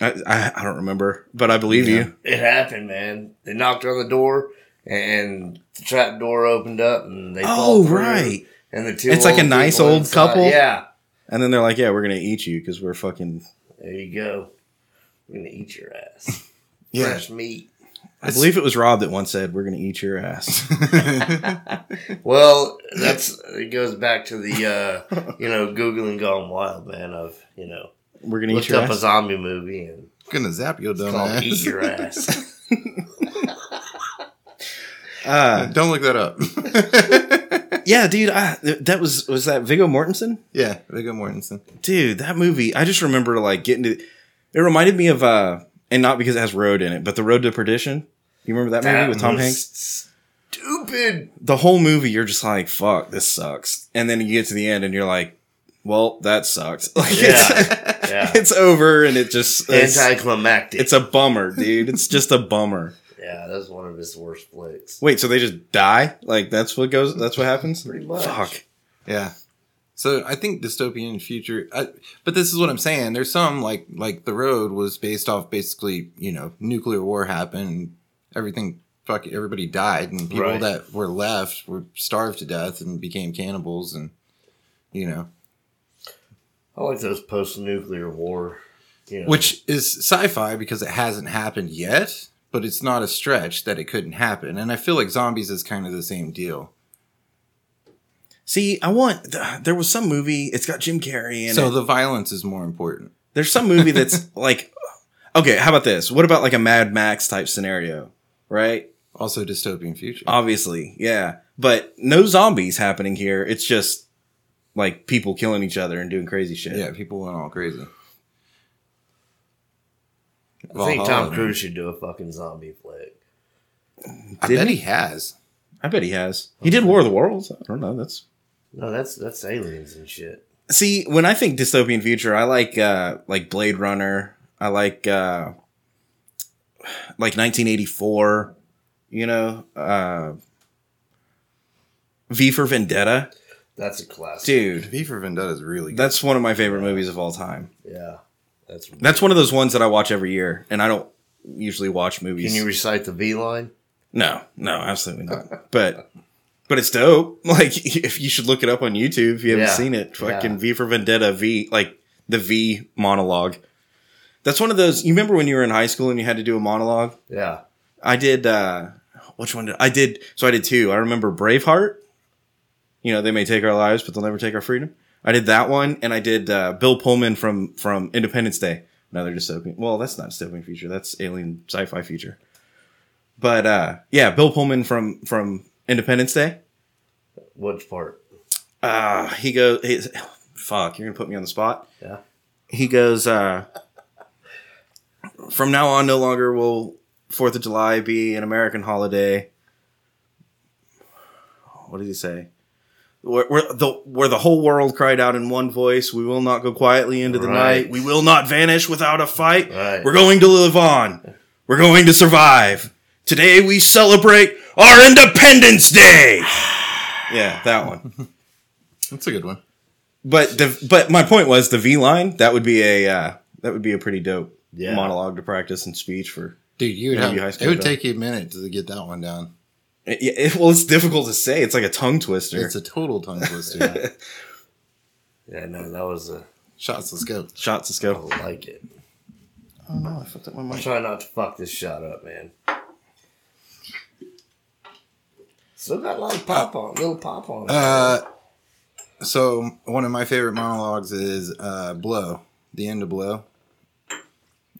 I, I, I don't remember, but I believe Yeah. you. It happened, man. They knocked on the door, and the trap door opened up, and they Oh, fall right. And the two It's like a nice old inside- couple? Yeah, And then they're like, yeah, we're going to eat you because we're fucking. There you go. We're gonna eat your ass. yeah. Fresh meat. I believe it was Rob that once said, we're going to eat your ass. Well, that's it goes back to the uh, you know googling gone wild, man. Of you know We're going to eat your up a zombie movie and gonna zap your it's dumb called Eat. Your Ass. Uh, Don't look that up. yeah, dude. I, that was, was that Viggo Mortensen? yeah, Viggo Mortensen. dude that movie i just remember like getting to it It reminded me of uh and not because it has road in it but the road to perdition you remember that movie with tom hanks Stupid. the whole movie you're just like fuck this sucks and then you get to the end and you're like well that sucks like it's, Yeah, yeah. it's over and it just it's, Anticlimactic. it's a bummer dude it's just a bummer yeah, that's one of his worst flicks. wait so they just die like that's what goes that's what happens Pretty much. fuck Yeah. So I think dystopian future, I, but this is what I'm saying. There's some like like the road was based off basically you know nuclear war happened, everything fuck everybody died, and people Right. that were left were starved to death and became cannibals, and you know I like those post-nuclear war. You know, which is sci-fi because it hasn't happened yet, but it's not a stretch that it couldn't happen, and I feel like zombies is kind of the same deal. see i want there was some movie it's got jim carrey in so it the violence is more important. There's some movie that's like, okay, how about this? What about like a Mad Max type scenario, right? Also, dystopian future. Obviously, yeah, but no zombies happening here. It's just like people killing each other and doing crazy shit. Yeah, people went all crazy. I think Valhalla, Tom. Cruise should do a fucking zombie flick. I Did bet he? he has. I bet he has. He did War of the Worlds. I don't know. That's No, that's that's aliens and shit. See, when I think dystopian future, I like uh like Blade Runner. I like uh like 1984, you know, uh V for Vendetta. That's a classic. Dude, V for Vendetta is really good. that's one of my favorite movies of all time. Yeah, that's. That's one of those ones that I watch every year, and I don't usually watch movies. Can you recite the V line? no, no, absolutely not. But but it's dope. Like if you should look it up on YouTube if you haven't Yeah. seen it. Fucking Yeah. V for Vendetta V like the V monologue. That's one of those you remember when you were in high school and you had to do a monologue? Yeah. I did uh which one did I did so I did two. I remember Braveheart. You know, they may take our lives, but they'll never take our freedom. I did that one and I did uh Bill Pullman from from Independence Day. Another dystopian. Well, that's not dystopian feature. That's alien sci-fi feature. But uh yeah, Bill Pullman from from Independence Day. Which part? Uh he goes he, fuck, you're to put me on the spot. Yeah. He goes uh from now on no longer will 4th of July be an American holiday. What did he say? Where, where the where the whole world cried out in one voice, we will not go quietly into the Right. night. We will not vanish without a fight. Right. We're going to live on. We're going to survive. Today we celebrate our Independence Day. yeah, that one. That's a good one. But the but my point was the V line that would be a uh, that would be a pretty dope Yeah. monologue to practice and speech for. Dude, you would Maybe have, high it would though. take you a minute to get that one down. It, it- well, it's difficult to say. It's like a tongue twister. It's a total tongue twister. Yeah, no, that was a. Shots, let's go. Shots, let's I go. like it. Oh no, I fucked up my I'm mic. trying not to fuck this shot up, man. Still got a lot of pop on, little pop on. Uh, so one of my favorite monologues is uh, "Blow," the end of "Blow."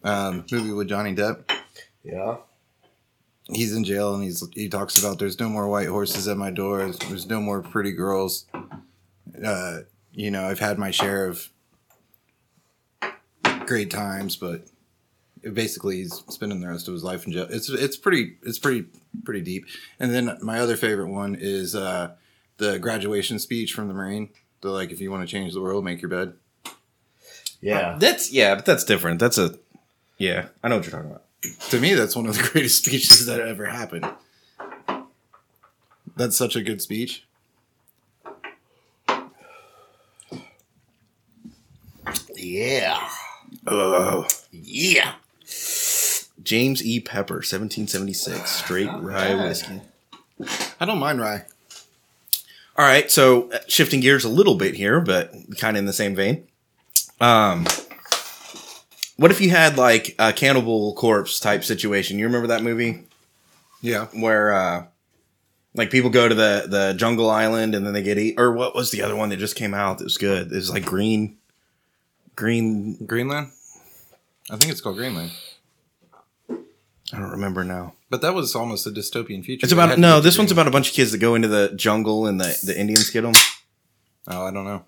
Um, movie with Johnny Depp. yeah. He's in jail and he's he talks about there's no more white horses at my door. There's no more pretty girls. Uh, you know, I've had my share of great times, but basically he's spending the rest of his life in jail. It's it's pretty it's pretty pretty deep. And then my other favorite one is uh, the graduation speech from the Marine. The like, if you want to change the world, make your bed. Yeah. That's yeah, but that's different. That's a yeah. I know what you're talking about. To me, that's one of the greatest speeches that ever happened. That's such a good speech. Yeah. Oh, Yeah. James E. Pepper, 1776, straight rye whiskey. I don't mind rye. All right, so uh, shifting gears a little bit here, but kind of in the same vein. Um, what if you had like a Cannibal Corpse type situation? You remember that movie Yeah. where uh, like people go to the the jungle island and then they get eat? Or what was the other one that just came out that was good? It was like green, green. Greenland? I think it's called Greenland. I don't remember now. But that was almost a dystopian future. It's about no. This one's about a bunch of kids that go into the jungle and the the Indians get them. Oh, I don't know.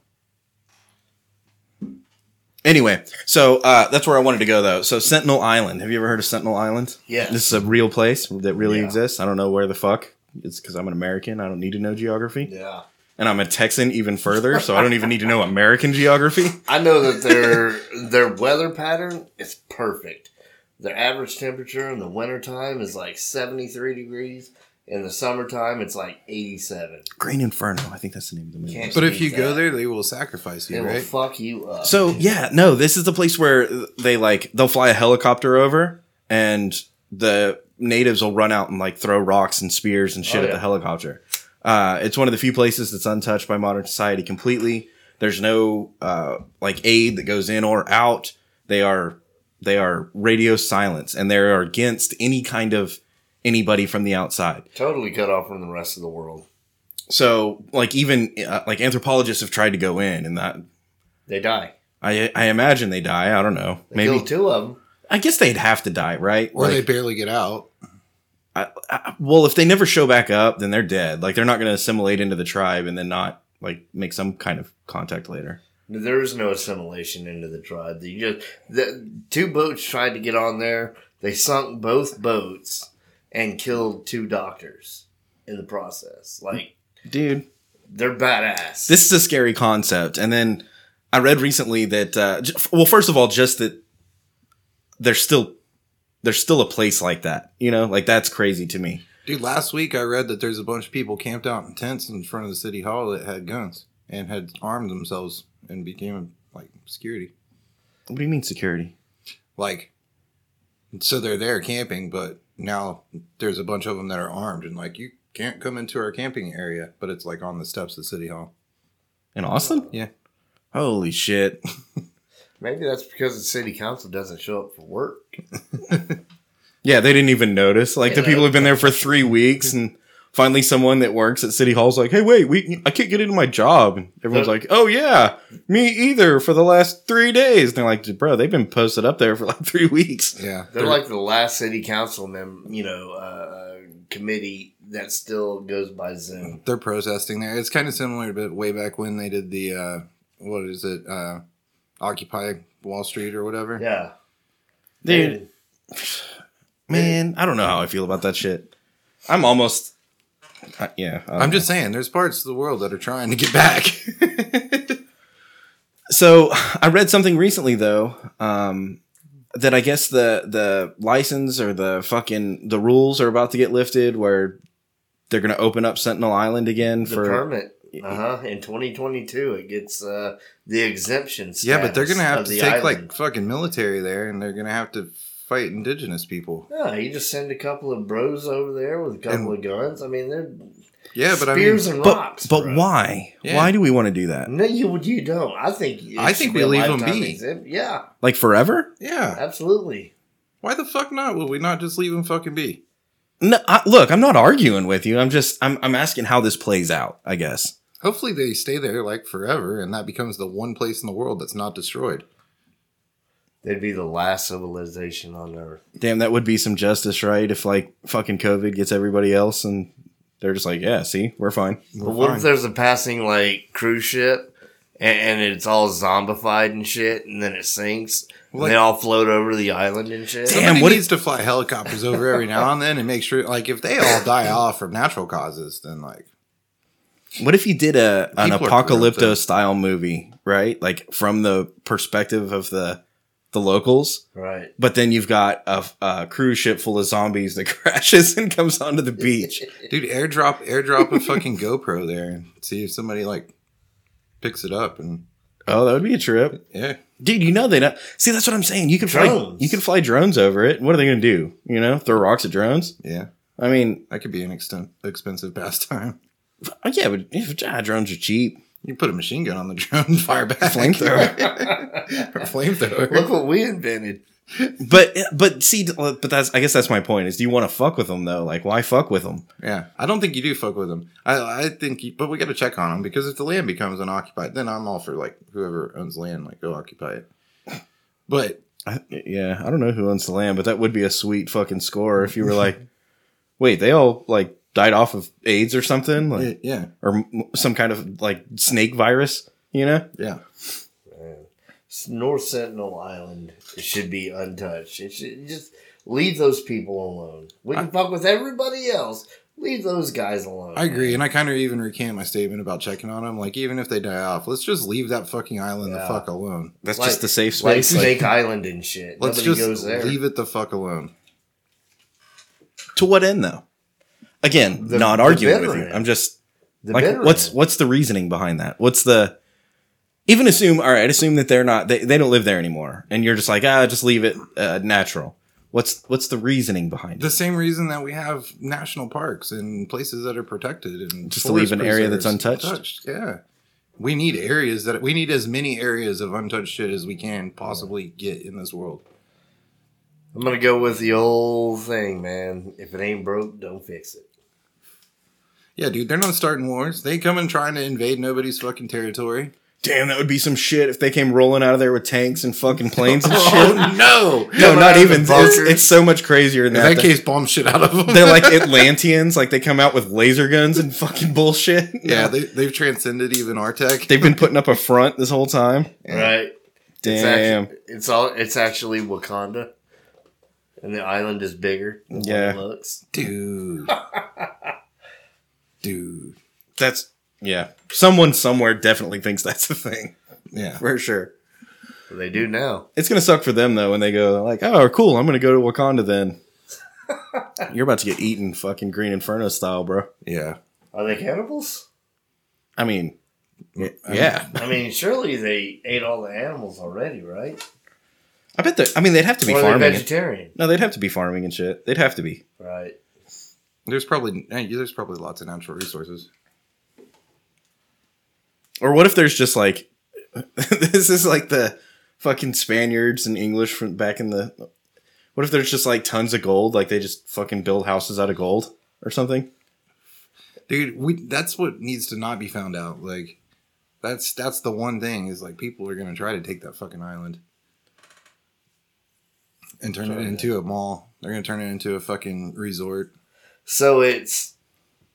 Anyway, so uh, that's where I wanted to go though. So Sentinel Island. Have you ever heard of Sentinel Island? Yeah. This is a real place that really Yeah. exists. I don't know where the fuck. It's because I'm an American. I don't need to know geography, Yeah. and I'm a Texan even further. So I don't even need to know American geography. I know that their their weather pattern is perfect. Their average temperature in the wintertime is like 73 degrees. In the summertime, it's like 87. Green Inferno. I think that's the name of the movie. Can't- But if you Beat go there, they will sacrifice It you, will right? fuck you up. So yeah, no, this is the place where they like they'll fly a helicopter over, and the natives will run out and like throw rocks and spears and shit Oh, at yeah. the helicopter. Uh, it's one of the few places that's untouched by modern society completely. There's no uh, like aid that goes in or out. They are they are radio silence, and they are against any kind of anybody from the outside. totally cut off from the rest of the world. So like even uh, like anthropologists have tried to go in, and that They die. I I imagine they die. I don't know. They Maybe killed two of them. I guess they'd have to die, right? Or they Like, barely get out. I, I, well, if they never show back up, then they're dead. Like they're not going to assimilate into the tribe and then not like make some kind of contact later. There is no assimilation into the tribe. You just the two boats tried to get on there. They sunk both boats and killed two doctors in the process. Like Dude, they're badass. this is a scary concept. And then I read recently that, uh, well, first of all, just that there's still there's still a place like that. You know, like that's crazy to me. Dude, last week I read that there's a bunch of people camped out in tents in front of the city hall that had guns and had armed themselves and became like security. What do you mean security? Like, so they're there camping, but now there's a bunch of them that are armed and like you can't come into our camping area, but it's like on the steps of city hall. In Austin? Yeah. Holy shit. Maybe that's because the city council doesn't show up for work. Yeah, they didn't even notice. Like the people have been there for three weeks, and finally someone that works at City Hall's like, "Hey, wait, we I can't get into my job." And everyone's like, "Oh yeah, me either." For the last three days, and they're like, "Bro, they've been posted up there for like three weeks." Yeah. They're like the last city council mem- you know, uh, committee that still goes by Zoom. they're protesting there. It's kind of similar to way back when they did the uh what is it? Uh Occupy Wall Street or whatever. Yeah. Dude, man, I don't know how I feel about that shit. I'm almost, uh, yeah. I I'm know. just saying there's parts of the world that are trying to get back. So I read something recently though, um, that I guess the the license or the fucking the rules are about to get lifted where they're gonna open up Sentinel Island again The for permit. Uh huh. In 2022, it gets uh, the exemption. yeah, but they're gonna have to the take like fucking military there and they're gonna have to fight indigenous people. No, you just send a couple of bros over there with a couple of guns. I mean, they're Yeah, but I mean spears and but rocks. but bro. why? Yeah. Why do we want to do that? No, you you don't. I think. I think we leave them be. exempt. Yeah, Like forever? yeah. absolutely. Why the fuck not? Will we not just leave them fucking be? No, I, look, I'm not arguing with you. I'm just I'm I'm asking how this plays out. I guess. Hopefully they stay there like forever and that becomes the one place in the world that's not destroyed. They'd be the last civilization on Earth. Damn, that would be some justice, right? If like fucking COVID gets everybody else and they're just like, yeah, see, we're fine. We're But what fine. if there's a passing like cruise ship and, and it's all zombified and shit, and then it sinks, and Like- they all float over the island and shit? Damn. Somebody what needs to fly helicopters over every now and then and make sure, like, if they all die off from natural causes, then like, What if you did a an People are corrupt, though. apocalypto style movie, right? Like from the perspective of the the locals, Right. but then you've got a, a cruise ship full of zombies that crashes and comes onto the beach. dude, airdrop, airdrop a fucking GoPro there and see if somebody like picks it up and Oh, that would be a trip, yeah, dude. You know they don't see. That's what I'm saying. You can fly. Drones. You can fly drones over it. What are they going to do? You know, throw rocks at drones. yeah, I mean, that could be an extent, expensive pastime. oh, yeah, but if, ah, drones are cheap. You put a machine gun on the drone, and fire back, Flamethrower. or flamethrower. Look what we invented. But but see, but that's I guess that's my point. Is do you want to fuck with them though? Like, why fuck with them? Yeah, I don't think you do fuck with them. I I think, you, but we got to check on them because if the land becomes unoccupied, then I'm all for like whoever owns land, like go occupy it. But I, yeah, I don't know who owns the land, but that would be a sweet fucking score if you were like, wait, they all like died off of AIDS or something, like, yeah, or m- some kind of like snake virus, you know? yeah, North Sentinel Island should be untouched. It should just leave those people alone. We can fuck with everybody else. Leave those guys alone. I agree, and I kind of even recant my statement about checking on them. Like even if they die off, let's just leave that fucking island the fuck alone. That's Like- just the safe like space. Like, Snake Island and shit. Let's Nobody just goes there. leave it the fuck alone. to what end though? Again, The- not arguing with you. end. I'm just The like, what's end. what's the reasoning behind that? What's the even assume all right? Assume that they're not they, they don't live there anymore, and you're just like ah, just leave it uh, natural. What's what's the reasoning behind it? The same reason that we have national parks and places that are protected and Just to leave an area that's preserves untouched? Yeah, we need areas that we need as many areas of untouched shit as we can possibly get in this world. I'm gonna go with the old thing, man. If it ain't broke, don't fix it. Yeah, dude, they're not starting wars. They come and trying to invade nobody's fucking territory. Damn, that would be some shit if they came rolling out of there with tanks and fucking planes and oh, shit. Oh no! No, Coming not even. the It's, it's so much crazier In than that case, bomb shit out of them. They're like Atlanteans, like they come out with laser guns and fucking bullshit. yeah, they, they've transcended even our tech. They've been putting up a front this whole time. Right? It's Damn. actually, it's all. It's actually Wakanda, and the island is bigger. Than Yeah. what it looks. dude. dude. That's Yeah. Someone somewhere definitely thinks that's the thing. Yeah. For sure. They do now. It's gonna suck for them though when they go like, oh cool, I'm gonna go to Wakanda then. You're about to get eaten fucking Green Inferno style, bro. Yeah. Are they cannibals? I mean, I yeah. I mean, surely they ate all the animals already, right? I bet they I mean they'd have to be or farming. it. vegetarian? No, they'd have to be farming and shit. They'd have to be. Right. There's probably there's probably lots of natural resources. Or what if there's just like this is like the fucking Spaniards and English from back in the what if there's just like tons of gold, like they just fucking build houses out of gold or something? Dude, we that's what needs to not be found out. Like that's that's the one thing is like people are gonna try to take that fucking island. And turn it into a mall. They're gonna turn it into a fucking resort. So it's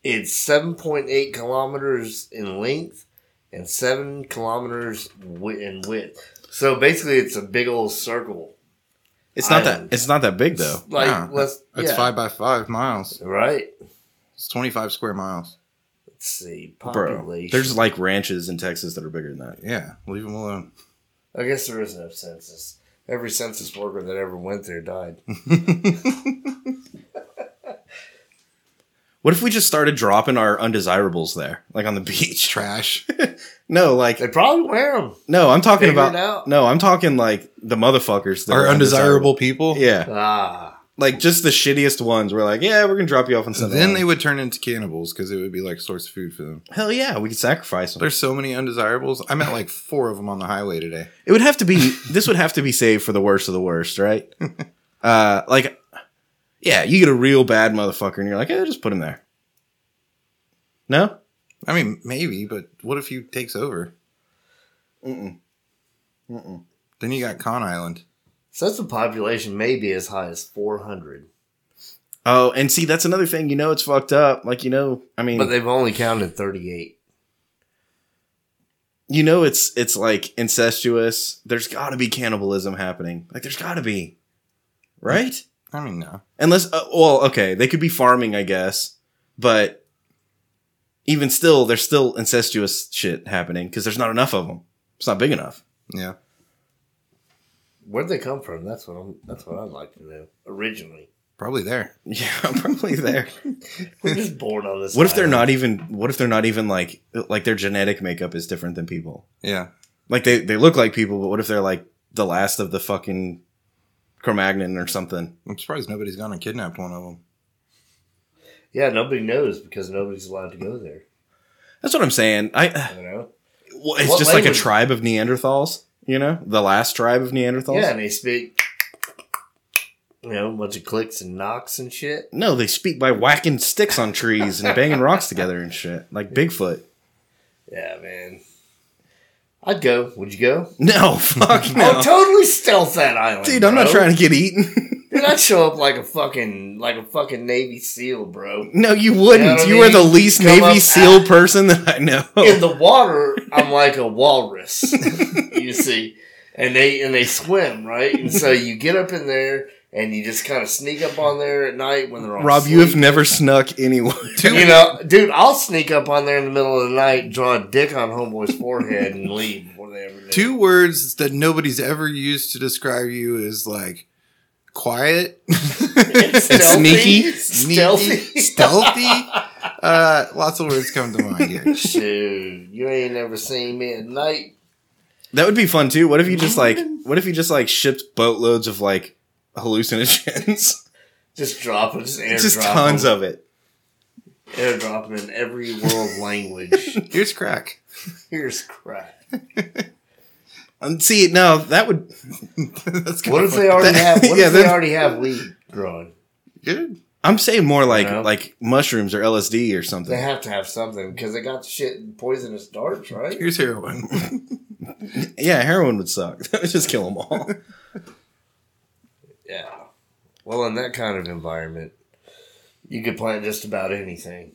it's seven point eight kilometers in length and seven kilometers wi- in width. So basically, it's a big old circle. It's not Island. that it's not that big though. Like Yeah, let's It's yeah, five by five miles. right. It's twenty five square miles. Let's see Bro, population. there's like ranches in Texas that are bigger than that. Yeah, leave them alone. I guess there is no census. Every census worker that ever went there died. What if we just started dropping our undesirables there, like on the beach? Trash. No, like They probably wear them. no, I'm talking Figure about it out. no, I'm talking like the motherfuckers that Are are undesirable people? Yeah, Ah, like just the shittiest ones. We're like, yeah, we're gonna drop you off on So something. then they would turn into cannibals because it would be like source of food for them. hell yeah, we could sacrifice them. There's so many undesirables. I met like four of them on the highway today. It would have to be. this would have to be saved for the worst of the worst, right? uh, like, yeah, you get a real bad motherfucker, and you're like, yeah, just put him there. No, I mean, maybe, but what if he takes over? Mm-mm. Mm-mm. Then you got Con Island. such a population may be as high as 400. Oh, and see, that's another thing. You know, it's fucked up. Like, you know, I mean, But they've only counted 38. you know, it's it's like incestuous. There's got to be cannibalism happening. Like, there's got to be, right? I mean, no. Unless, uh, well, okay, they could be farming, I guess, but even still, there's still incestuous shit happening because there's not enough of them. It's not big enough. Yeah. Where'd they come from? That's what I'm. That's what I'd like to know. Originally, Probably there. Yeah, probably there. we're just born on this. what if they're island. not even? What if they're not even like like their genetic makeup is different than people? Yeah. Like they they look like people, but what if they're like the last of the fucking Cro-Magnon or something? I'm surprised nobody's gone and kidnapped one of them. Yeah, nobody knows because nobody's allowed to go there. That's what I'm saying. I You know. well, it's What just like a tribe of Neanderthals. You know, the last tribe of Neanderthals. Yeah, and they speak. You know, a bunch of clicks and knocks and shit. No, they speak by whacking sticks on trees and banging rocks together and shit, like Bigfoot. Yeah, man. I'd go. Would you go? No, fuck no, Oh, totally stealth that island, dude. I'm not bro. trying to get eaten. Dude, I'd show up like a fucking like a fucking Navy SEAL, bro. no, you wouldn't. You know what I you are the least Come Navy SEAL at- person that I know. In the water, I'm like a walrus. you see, and they and they swim right, and so you get up in there and you just kind of sneak up on there at night when they're all Rob, you have never snuck anywhere. You know, dude, I'll sneak up on there in the middle of the night, draw a dick on homeboy's forehead, and leave before they ever do. Two words that nobody's ever used to describe you is like quiet, Stealthy. sneaky. stealthy. stealthy. Uh, lots of words come to mind here. Dude, you ain't never seen me at night. That would be fun too. What if you just like? What if you just like shipped boatloads of like hallucinogens? Just drop it, just airdrop just tons them. of it. airdrop them in every world language. Here's crack. Here's crap. And um, see, no, that would. That's What if they already That- have? What yeah, if they already have weed growing? good. I'm saying more like know? like mushrooms or LSD or something. They have to have something because they got shit poisonous darts, right? Here's heroin. Yeah, heroin would suck. That would just kill them all. Yeah. Well, in that kind of environment, you could plant just about anything.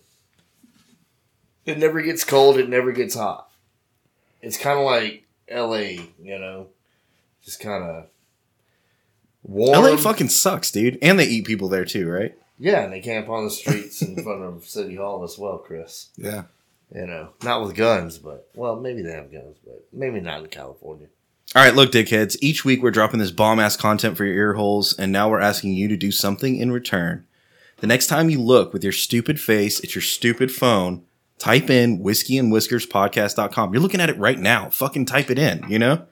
It never gets cold. It never gets hot. It's kind of like L.A. You know, just kind of warm. LA fucking sucks, dude. And they eat people there too, right? yeah, and they camp on the streets in front of City Hall as well, Chris. yeah. You know, not with guns, but well, maybe they have guns, but maybe not in California. All right, look, dickheads. Each week we're dropping this bomb ass content for your ear holes, and now we're asking you to do something in return. The next time you look with your stupid face at your stupid phone, type in whiskey and whiskers podcast.com. You're looking at it right now. Fucking type it in, you know?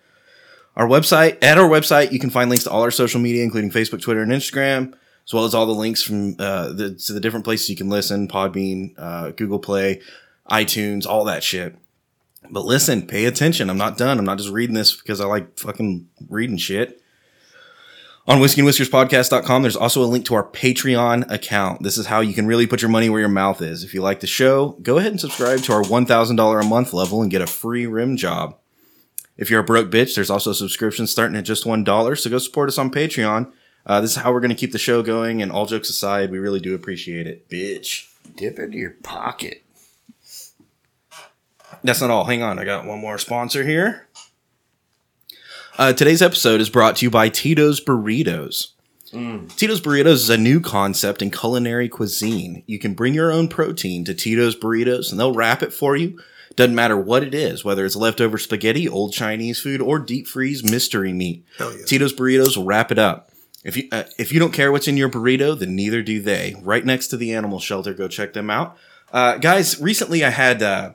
Our website, at our website, you can find links to all our social media, including Facebook, Twitter, and Instagram, as well as all the links from uh, the, to the different places you can listen Podbean, uh, Google Play, iTunes, all that shit. But listen, pay attention. I'm not done. I'm not just reading this because I like fucking reading shit. On whiskey and whiskers podcast.com, there's also a link to our Patreon account. This is how you can really put your money where your mouth is. If you like the show, go ahead and subscribe to our $1,000 a month level and get a free rim job. If you're a broke bitch, there's also subscriptions starting at just $1. So go support us on Patreon. Uh, this is how we're going to keep the show going. And all jokes aside, we really do appreciate it, bitch. Dip into your pocket. That's not all. Hang on. I got one more sponsor here. Uh, today's episode is brought to you by Tito's Burritos. Tito's Burritos is a new concept in culinary cuisine. You can bring your own protein to Tito's Burritos and they'll wrap it for you. Doesn't matter what it is, whether it's leftover spaghetti, old Chinese food, or deep freeze mystery meat. Hell yeah. Tito's Burritos will wrap it up. If you uh, if you don't care what's in your burrito, then neither do they. Right next to the animal shelter, go check them out, uh, guys. Recently, I had uh,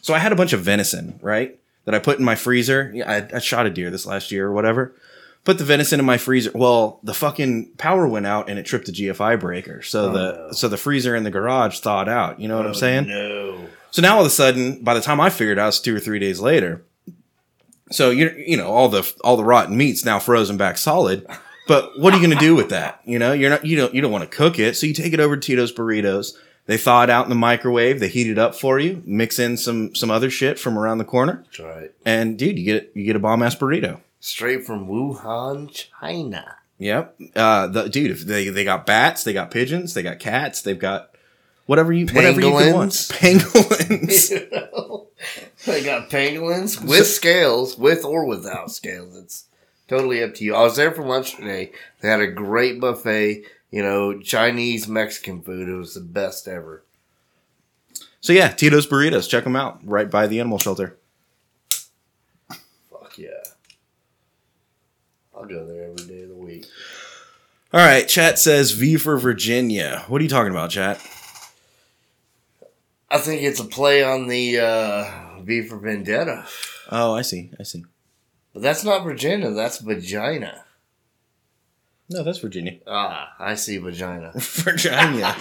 so I had a bunch of venison, right? That I put in my freezer. Yeah, I, I shot a deer this last year or whatever. Put the venison in my freezer. Well, the fucking power went out and it tripped the GFI breaker. So Oh, the no. so the freezer in the garage thawed out. You know what I'm oh, saying? No. So now all of a sudden, by the time I figured out, it's two or three days later. So you you know all the all the rotten meat's now frozen back solid. But what are you going to do with that? You know, you're not you don't you don't want to cook it, so you take it over to Tito's Burritos. They thaw it out in the microwave. They heat it up for you. Mix in some some other shit from around the corner, That's right. and dude, you get you get a bomb ass burrito. Straight from Wuhan, China. Yep. Uh, the dude, if they they got bats, they got pigeons, they got cats, they've got whatever you whatever you want. Pangolins. You know? they got pangolins with scales, with or without scales. It's totally up to you. I was there for lunch today. They had a great buffet. You know, Chinese Mexican food. It was the best ever. so yeah, Tito's Burritos. Check them out right by the animal shelter. Fuck yeah. I'll go there every day of the week. All right, chat says V for Virginia. What are you talking about, chat? I think it's a play on the uh, V for Vendetta. Oh, I see. I see. But that's not Virginia, that's vagina. No, that's Virginia. Ah, I see vagina. Virginia.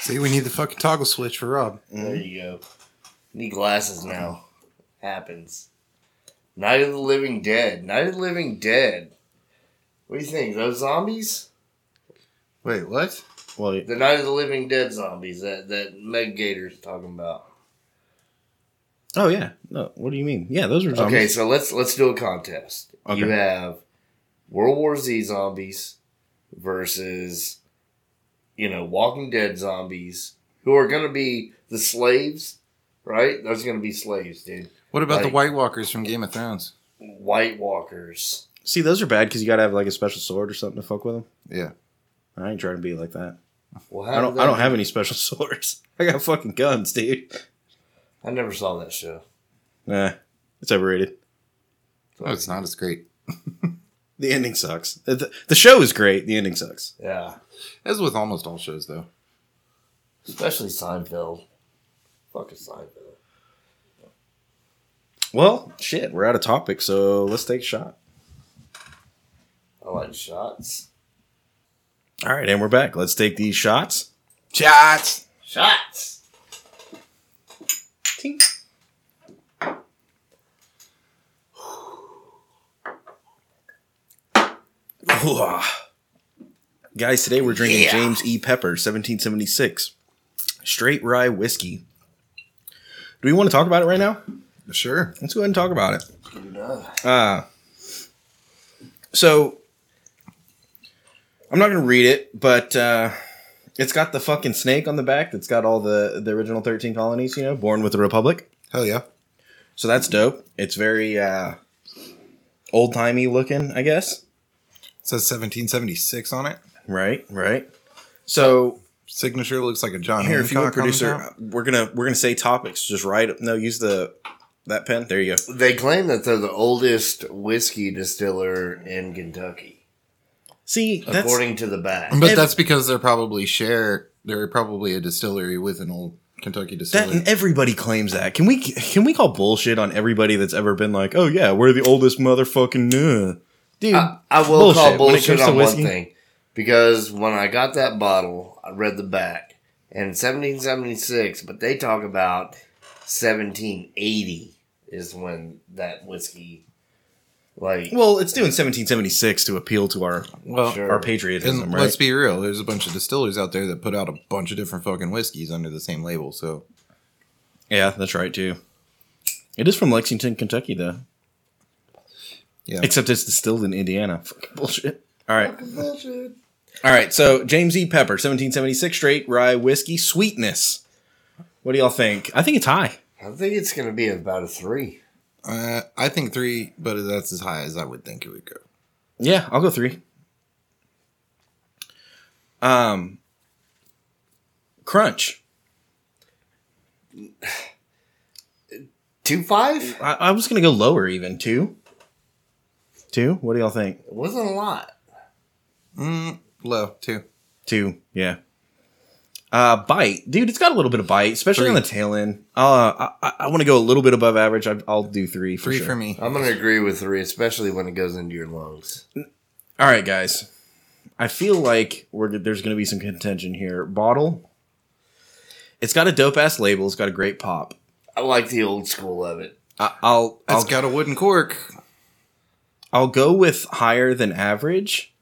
See, we need the fucking toggle switch for Rob. There you go. Need glasses now. Happens. Night of the Living Dead. Night of the Living Dead. What do you think? Those zombies? Wait, what? well, The Night of the Living Dead zombies that, that Meg Gator's talking about. oh yeah. No, what do you mean? Yeah, those are Okay, so let's let's do a contest. Okay. You have World War Z zombies versus you know Walking Dead zombies who are going to be the slaves, right? Those are going to be slaves, dude. What about the White Walkers from Game of Thrones? White Walkers. See, those are bad because you got to have like a special sword or something to fuck with them. Yeah. I ain't trying to be like that. Well, I don't. I don't have any special swords. I got fucking guns, dude. I never saw that show. Nah, it's overrated. Oh, it's not as great. The ending sucks. The, the show is great. The ending sucks. Yeah, As with almost all shows, though. especially Seinfeld. Fucking Seinfeld. Well, shit, we're out of topic, so let's take a shot. I like shots. All right, and we're back. Let's take these shots. Shots! Shots. Tink. Ooh. Guys, today we're drinking Yeah. James E. Pepper, 1776. Straight rye whiskey. Do we want to talk about it right now? Sure. Let's go ahead and talk about it. Good. Uh, so, I'm not going to read it, but uh, it's got the fucking snake on the back that's got all the, the original 13 colonies, you know, born with the Republic. Hell yeah. So that's dope. It's very uh, old timey looking, I guess. It says 1776 on it. Right, right. So signature looks like a John Here, if you would, Hancock on producer, we're gonna we're gonna say topics. Just write. No, use the that pen. There you go. They claim that they're the oldest whiskey distiller in Kentucky, See, that's according to the back. But that's because they're probably share. They're probably a distillery with an old Kentucky that, distillery. and everybody claims that. Can we can we call bullshit on everybody that's ever been like, oh yeah, we're the oldest motherfucking uh. Dude? I, I will bullshit. call bullshit on one thing because when I got that bottle, I read the back and 1776, but they talk about 1780 is when that whiskey, like, well, it's doing 1776 to appeal to our well, Sure. our patriotism, and right? let's be real. There's a bunch of distillers out there that put out a bunch of different fucking whiskeys under the same label. So yeah, that's right too. It is from Lexington, Kentucky, though. Yeah, Except it's distilled in Indiana. Fucking bullshit. All right. Fucking bullshit. All right, so James E. Pepper, 1776 straight rye whiskey, sweetness. What do y'all think? I think it's high. I think it's going to be about a three. uh, I think three, but that's as high as I would think it would go. Yeah, I'll go three. Um, Crunch. Two five? I, I was gonna go lower, even two. Two. What do y'all think? It wasn't a lot. Mm, low two. Two. Yeah. Uh, bite, dude. It's got a little bit of bite, especially Three. on the tail end. Uh, I, I want to go a little bit above average. I, I'll do three. For Three sure. for me. I'm going to agree with three, especially when it goes into your lungs. All right, guys. I feel like we're there's going to be some contention here. Bottle. It's got a dope ass label. It's got a great pop. I like the old school of it. I, I'll It's I'll, got a wooden cork. I'll go with higher than average,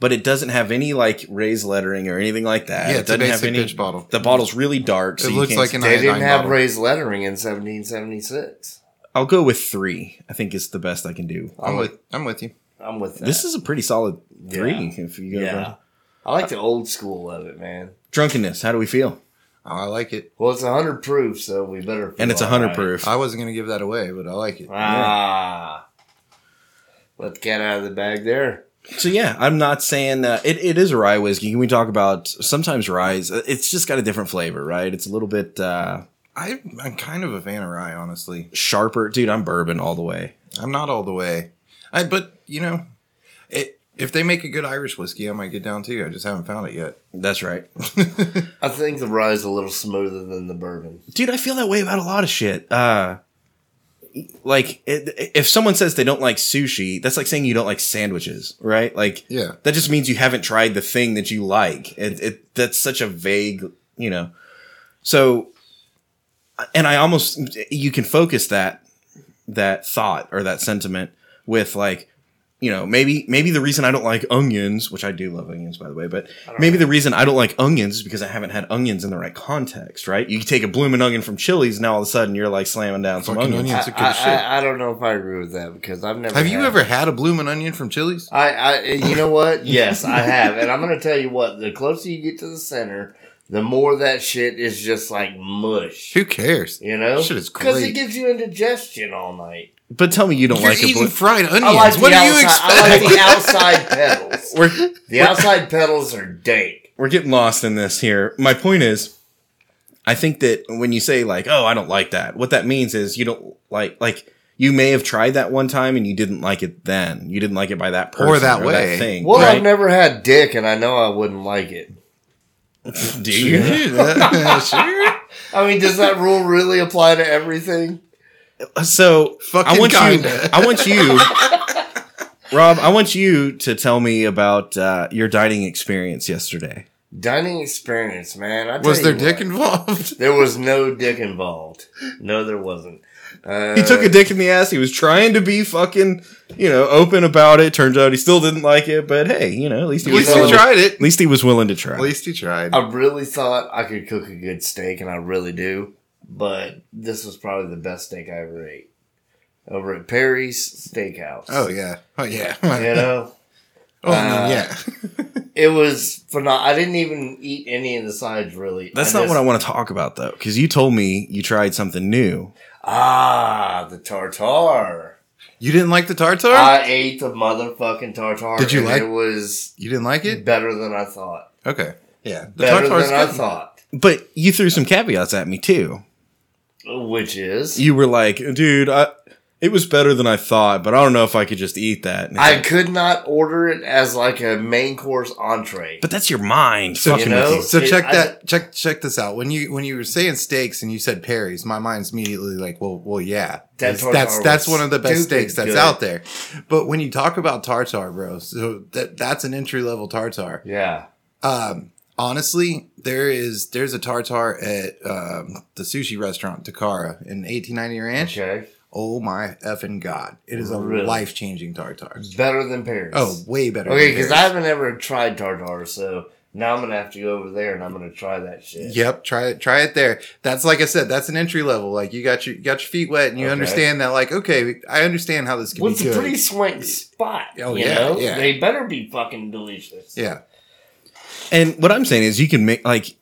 but it doesn't have any like raised lettering or anything like that. Yeah, it it's a doesn't have basic any. pitch bottle. The bottle's really dark. So It you looks can't like an They didn't have bottle. raised lettering in 1776. I'll go with three. I think it's the best I can do. I'm with. I'm with you. I'm with that. This is a pretty solid three. Yeah. If you go yeah. I like the old school of it, man. drunkenness, how do we feel? Oh, I like it. Well, it's 100 proof, so we better. And it's a hundred all proof. I wasn't gonna give that away, but I like it. Ah. Let the cat out of the bag there. So yeah, I'm not saying uh, it. It is a rye whiskey. Can we talk about sometimes rye? It's just got a different flavor, right? It's a little bit uh, I, I'm kind of a fan of rye, honestly. sharper, dude. I'm bourbon all the way. I'm not all the way. I, but you know, it, if they make a good Irish whiskey, I might get down to too. I just haven't found it yet. That's right, I think the rye is a little smoother than the bourbon. dude. I feel that way about a lot of shit. Uh, like it, if someone says they don't like sushi, that's like saying you don't like sandwiches, right? Like Yeah. that just means you haven't tried the thing that you like. It, it that's such a vague, you know. So, and I almost you can focus that that thought or that sentiment with like, you know, maybe maybe the reason I don't like onions, which I do love onions by the way, but maybe the reason I don't like onions is because I haven't had onions in the right context, right? You take a blooming onion from Chili's, now all of a sudden you're like slamming down some Fucking onions. onions. I, good I- shit. I- I don't know if I agree with that because I've never. Have you ever had a blooming onion from Chili's? I, I, you know what? Yes, I have, and I'm gonna tell you what. The closer you get to the center, the more that shit is just like mush. Who cares? You know, Shit is because it gives you indigestion all night. But tell me you don't You're like a eating blue. fried onions. I like what the do you outside. I like the outside petals. We're The outside petals are dank. we're getting lost in this here. My point is, I think that when you say like, "Oh, I don't like that," what that means is you don't like like you may have tried that one time and you didn't like it then. You didn't like it by that person Or that way. thing. Well, right? I've never had dick, and I know I wouldn't like it. Do you? sure. I mean, does that rule really apply to everything? So I want kinda. you. I want you. Rob, I want you to tell me about uh, your dining experience yesterday. Dining experience, man. I Was you there what, dick involved? There was no dick involved. No, there wasn't. Uh, He took a dick in the ass. He was trying to be fucking, you know, open about it. Turns out he still didn't like it. But hey, you know, at least he At was least willing he to- tried it. At least he was willing to try. At least he tried. I really thought I could cook a good steak, and I really do. But this was probably the best steak I ever ate. Over at Perry's Steakhouse. Oh yeah. Oh yeah. You know? oh no, Uh, yeah. It was phenomenal. I didn't even eat any of the sides, really. That's I not just- what I want to talk about though, because you told me you tried something new. Ah, the tartar. You didn't like the tartar? I ate the motherfucking tartar. Did you and like- It was you didn't like it? better than I thought. Okay. Yeah, the Better than I thought. But you threw some caveats at me too. Which is You were like, dude, I, it was better than I thought, but I don't know if I could just eat that. I like, could not order it as like a main course entree. but that's your mind. So, fucking you know, with you. So It- check I- that. check check this out. When you when you were saying steaks and you said Perry's, my mind's immediately like, well, well, yeah, that's that's, that's one of the best steaks that's good. out there. But when you talk about tartar, bro, so that that's an entry level tartar. yeah. Um, honestly, there is there's a tartar at um, the sushi restaurant Takara in 1890 Ranch. Okay. Oh my effing god! It is a Really? life changing tartar. Better than Paris. Oh, way better. Okay, because theirs. I haven't ever tried tartar, so now I'm gonna have to go over there and I'm gonna try that shit. Yep, try it. Try it there. That's like I said. That's an entry level. Like you got your you got your feet wet, and you Okay. understand that. Like okay, I understand how this can What's be a good. pretty swank spot? Oh, you yeah, know? yeah. They better be fucking delicious. yeah, And what I'm saying is, you can make like.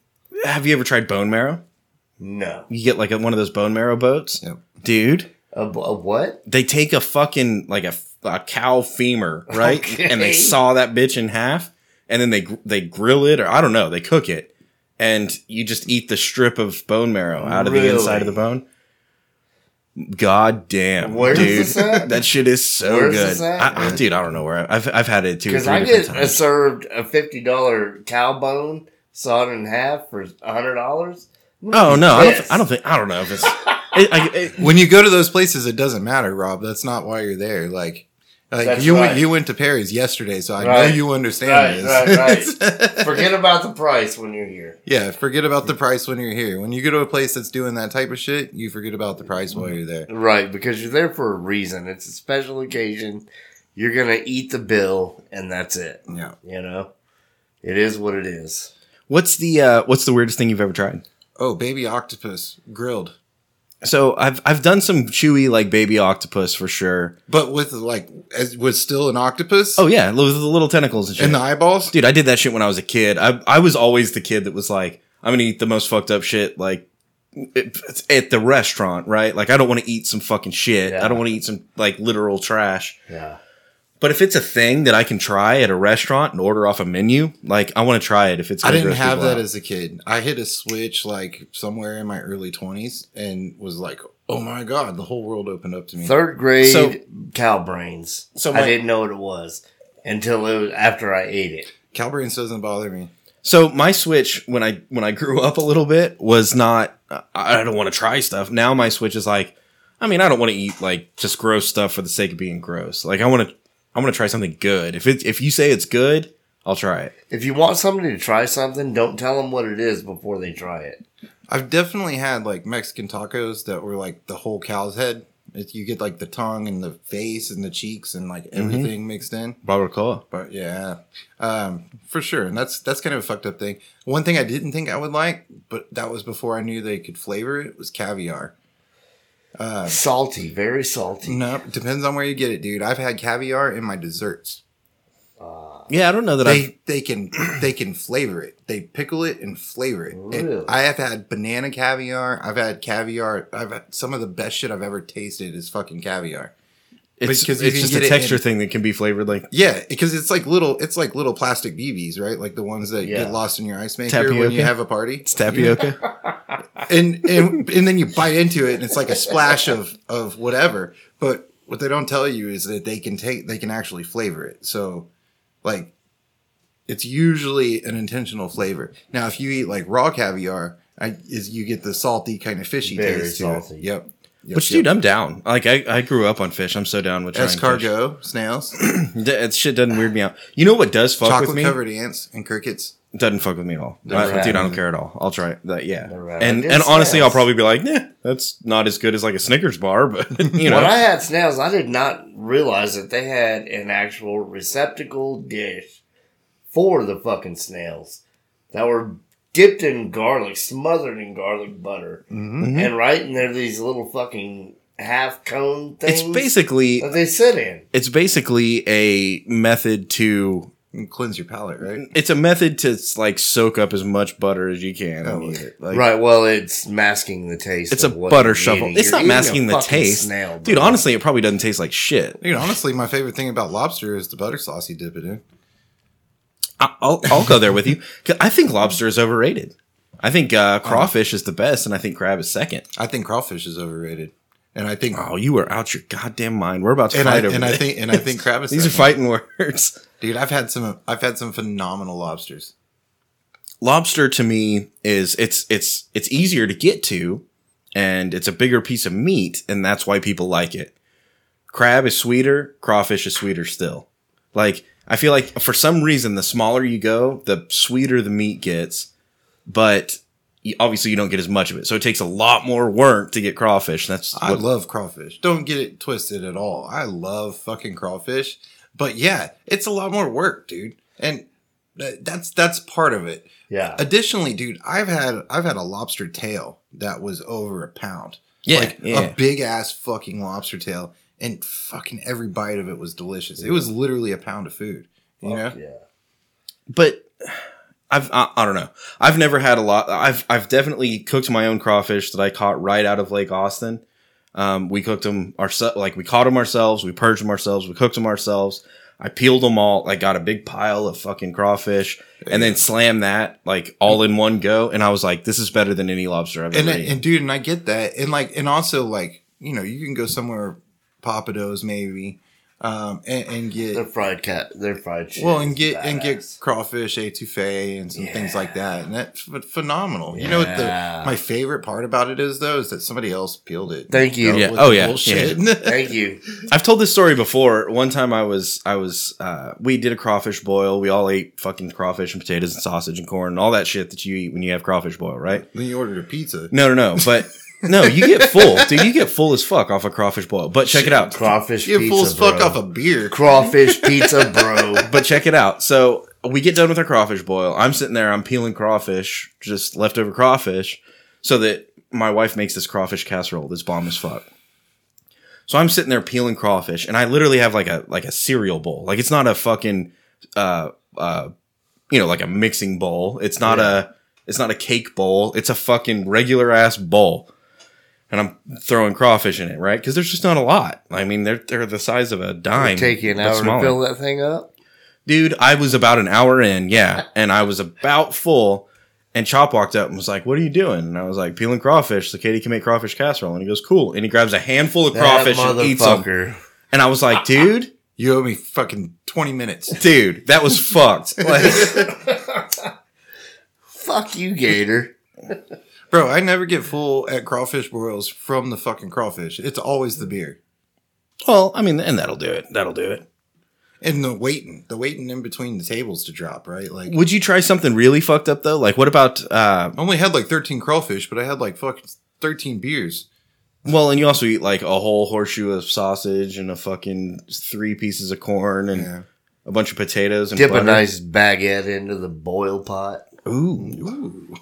Have you ever tried bone marrow? No. You get like a, one of those bone marrow boats, Yep. dude. A, a what? They take a fucking like a, a cow femur, right, Okay. and they saw that bitch in half, and then they gr- they grill it, or I don't know, they cook it, and you just eat the strip of bone marrow out of the inside of the Really? bone. God damn, Where's dude, this at? that shit is so Where's good. this at? I, I- dude, I don't know where I, I've I've had it too. Because I get times. served a fifty dollar cow bone sawed in half for a hundred dollars. Oh no, I don't, th- I don't think I don't know if it's. It, I, it, when you go to those places, it doesn't matter, Rob. That's not why you're there. Like, like That's you went you went to Perry's yesterday, so I know you understand Right, this. right, Forget about the price when you're here. yeah, forget about the price when you're here. When you go to a place that's doing that type of shit, you forget about the price while you're there. Right, because you're there for a reason. It's a special occasion. You're gonna eat the bill, and that's it. Yeah. You know, it is what it is. what's the uh, what's the weirdest thing you've ever tried? Oh, baby octopus grilled, So I've I've done some chewy like baby octopus for sure. but with like as was still an octopus. Oh yeah, with the little tentacles and shit. and the eyeballs. Dude, I did that shit when I was a kid. I I was always the kid that was like, I'm gonna eat the most fucked up shit like it- at the restaurant, right? Like I don't want to eat some fucking shit. Yeah. I don't want to eat some like literal trash. Yeah. But if it's a thing that I can try at a restaurant and order off a menu, like I want to try it. If it's I didn't have that out. as a kid. I hit a switch like somewhere in my early twenties and was like, "Oh my god!" The whole world opened up to me. Third grade So- cow brains. So I didn't know what it was until it was after I ate it. Cow brains doesn't bother me. So my switch when I when I grew up a little bit was not I I don't want to try stuff. Now my switch is like I mean I don't want to eat like just gross stuff for the sake of being gross. Like I want to I want to try something good. If it if you say it's good, I'll try it. If you want somebody to try something, don't tell them what it is before they try it. I've definitely had like Mexican tacos that were like the whole cow's head. It, you get like the tongue and the face and the cheeks and like everything mixed in. Barbacoa. But yeah, um, for sure. And that's that's kind of a fucked up thing. One thing I didn't think I would like, but that was before I knew they could flavor it, was caviar. Uh, Salty, very salty. no, depends on where you get it, dude. I've had caviar in my desserts. Uh, Yeah, I don't know that I They they can they can flavor it. They pickle it and flavor it. And Really? I have had banana caviar. I've had caviar. I've had some of the best shit I've ever tasted is fucking caviar. It's, because it's just a texture in- thing that can be flavored like Yeah, because it's like little it's like little plastic BBs, right? Like the ones that Yeah. get lost in your ice maker when you have a party. it's tapioca. And and and then you bite into it and it's like a splash of of whatever. But what they don't tell you is that they can take they can actually flavor it. So like it's usually an intentional flavor. Now if you eat like raw caviar, I, is you get the salty kind of fishy Very taste salty. to it. Yep. Yep, Which yep. dude, I'm down. Like I, I grew up on fish. I'm so down with trying fish. escargot, snails, That shit doesn't weird me out. You know what does fuck with me? chocolate covered ants, and crickets. Doesn't fuck with me at all. I- dude, I don't care at all. I'll try it. That, yeah. And and It's honestly, I'll probably be like, nah, that's not as good as like a Snickers bar, but you know. When I had snails, I did not realize that they had an actual receptacle dish for the fucking snails that were dipped in garlic, smothered in garlic butter, Mm-hmm. and right in there these little fucking half cone things. it's basically that they sit in. it's basically a method to cleanse your palate, right? it's a method to like soak up as much butter as you can and Oh, eat it. Like, right. Well, it's masking the taste. It's a what butter you're shuffle. eating. It's You're not eating a masking the taste, snail, dude. Honestly, it probably doesn't taste like shit. Dude, honestly, my favorite thing about lobster is the butter sauce you dip it in. I- I'll I'll go there with you. I think lobster is overrated. I think uh, crawfish is the best, and I think crab is second. I think crawfish is overrated, and I think Oh, you are out your goddamn mind. We're about to and I fight over and I think and I think crab is these are fighting words. dude. I've had some I've had some phenomenal lobsters. lobster to me is it's it's it's easier to get to and it's a bigger piece of meat and that's why people like it crab is sweeter crawfish is sweeter still like i feel like for some reason the smaller you go the sweeter the meat gets but obviously you don't get as much of it so it takes a lot more work to get crawfish that's I what, love crawfish. Don't get it twisted at all. I love fucking crawfish, but yeah, it's a lot more work, dude. And th- that's that's part of it. Yeah. Additionally, dude, I've had I've had a lobster tail that was over a pound. Yeah, like yeah. a big ass fucking lobster tail, and fucking every bite of it was delicious. It was literally a pound of food. You know, Yeah. but I've I, I don't know. I've never had a lot. I've I've definitely cooked my own crawfish that I caught right out of Lake Austin. Um, we cooked them ourselves. Like we caught them ourselves. We purged them ourselves. We cooked them ourselves. I peeled them all. I got a big pile of fucking crawfish and then slammed that like all in one go. And I was like, this is better than any lobster I've and ever and, eaten. dude, and I get that, and like, and also like, you know, you can go somewhere, Pappadeaux maybe, um, and, and get They're fried cat. They're fried shit. Well, and get and get Badass. crawfish etouffee and some things like that, and that's ph- phenomenal. You know what the my favorite part about it is though is that somebody else peeled it. Thank you. Dealt Yeah. with Oh, the yeah. bullshit. Thank you. I've told this story before. One time I was, I was, uh, we did a crawfish boil. We all ate fucking crawfish and potatoes and sausage and corn and all that shit that you eat when you have crawfish boil, right? then you ordered a pizza. No, no, no. But no, you get full, dude. You get full as fuck off a crawfish boil. But check it out. Crawfish You get pizza. full as fuck bro. off a beer. crawfish pizza, bro. But check it out. So we get done with our crawfish boil. I'm sitting there. I'm peeling crawfish, just leftover crawfish, so that my wife makes this crawfish casserole. This bomb as fuck. So I'm sitting there peeling crawfish, and I literally have like a like a cereal bowl. Like it's not a fucking uh uh you know like a mixing bowl. It's not a it's not a cake bowl. It's a fucking regular ass bowl. And I'm throwing crawfish in it, right? Because there's just not a lot. I mean, they're they're the size of a dime. Take you an but hour to fill that thing up. Dude, I was about an hour in, yeah, and I was about full. And Chop walked up and was like, "What are you doing?" And I was like, "Peeling crawfish, so Katie can make crawfish casserole." And he goes, "Cool." And he grabs a handful of crawfish and eats them. And I was like, "Dude, You owe me fucking twenty minutes. dude, that was fucked." Like, Fuck you, Gator. Bro, I never get full at crawfish boils from the fucking crawfish. It's always the beer. well, I mean, and that'll do it. That'll do it. And the waiting. The waiting in between the tables to drop, right? Like Would you try something really fucked up though? Like, what about? uh I only had like thirteen crawfish, but I had like fucking thirteen beers. Well, and you also eat like a whole horseshoe of sausage and a fucking three pieces of corn and Yeah. a bunch of potatoes and Dip butter. a nice baguette into the boil pot. Ooh, Ooh.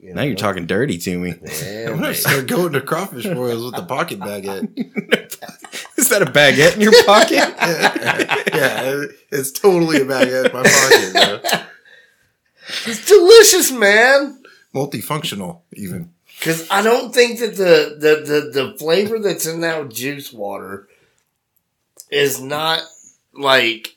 You now you're talking dirty to me. Yeah, I'm gonna mate. start going to crawfish boils with the pocket baguette. Is that a baguette in your pocket? yeah, it's totally a baguette in my pocket, bro. It's delicious, man. Multifunctional, even. Because I don't think that the, the, the, the flavor that's in that juice water is not like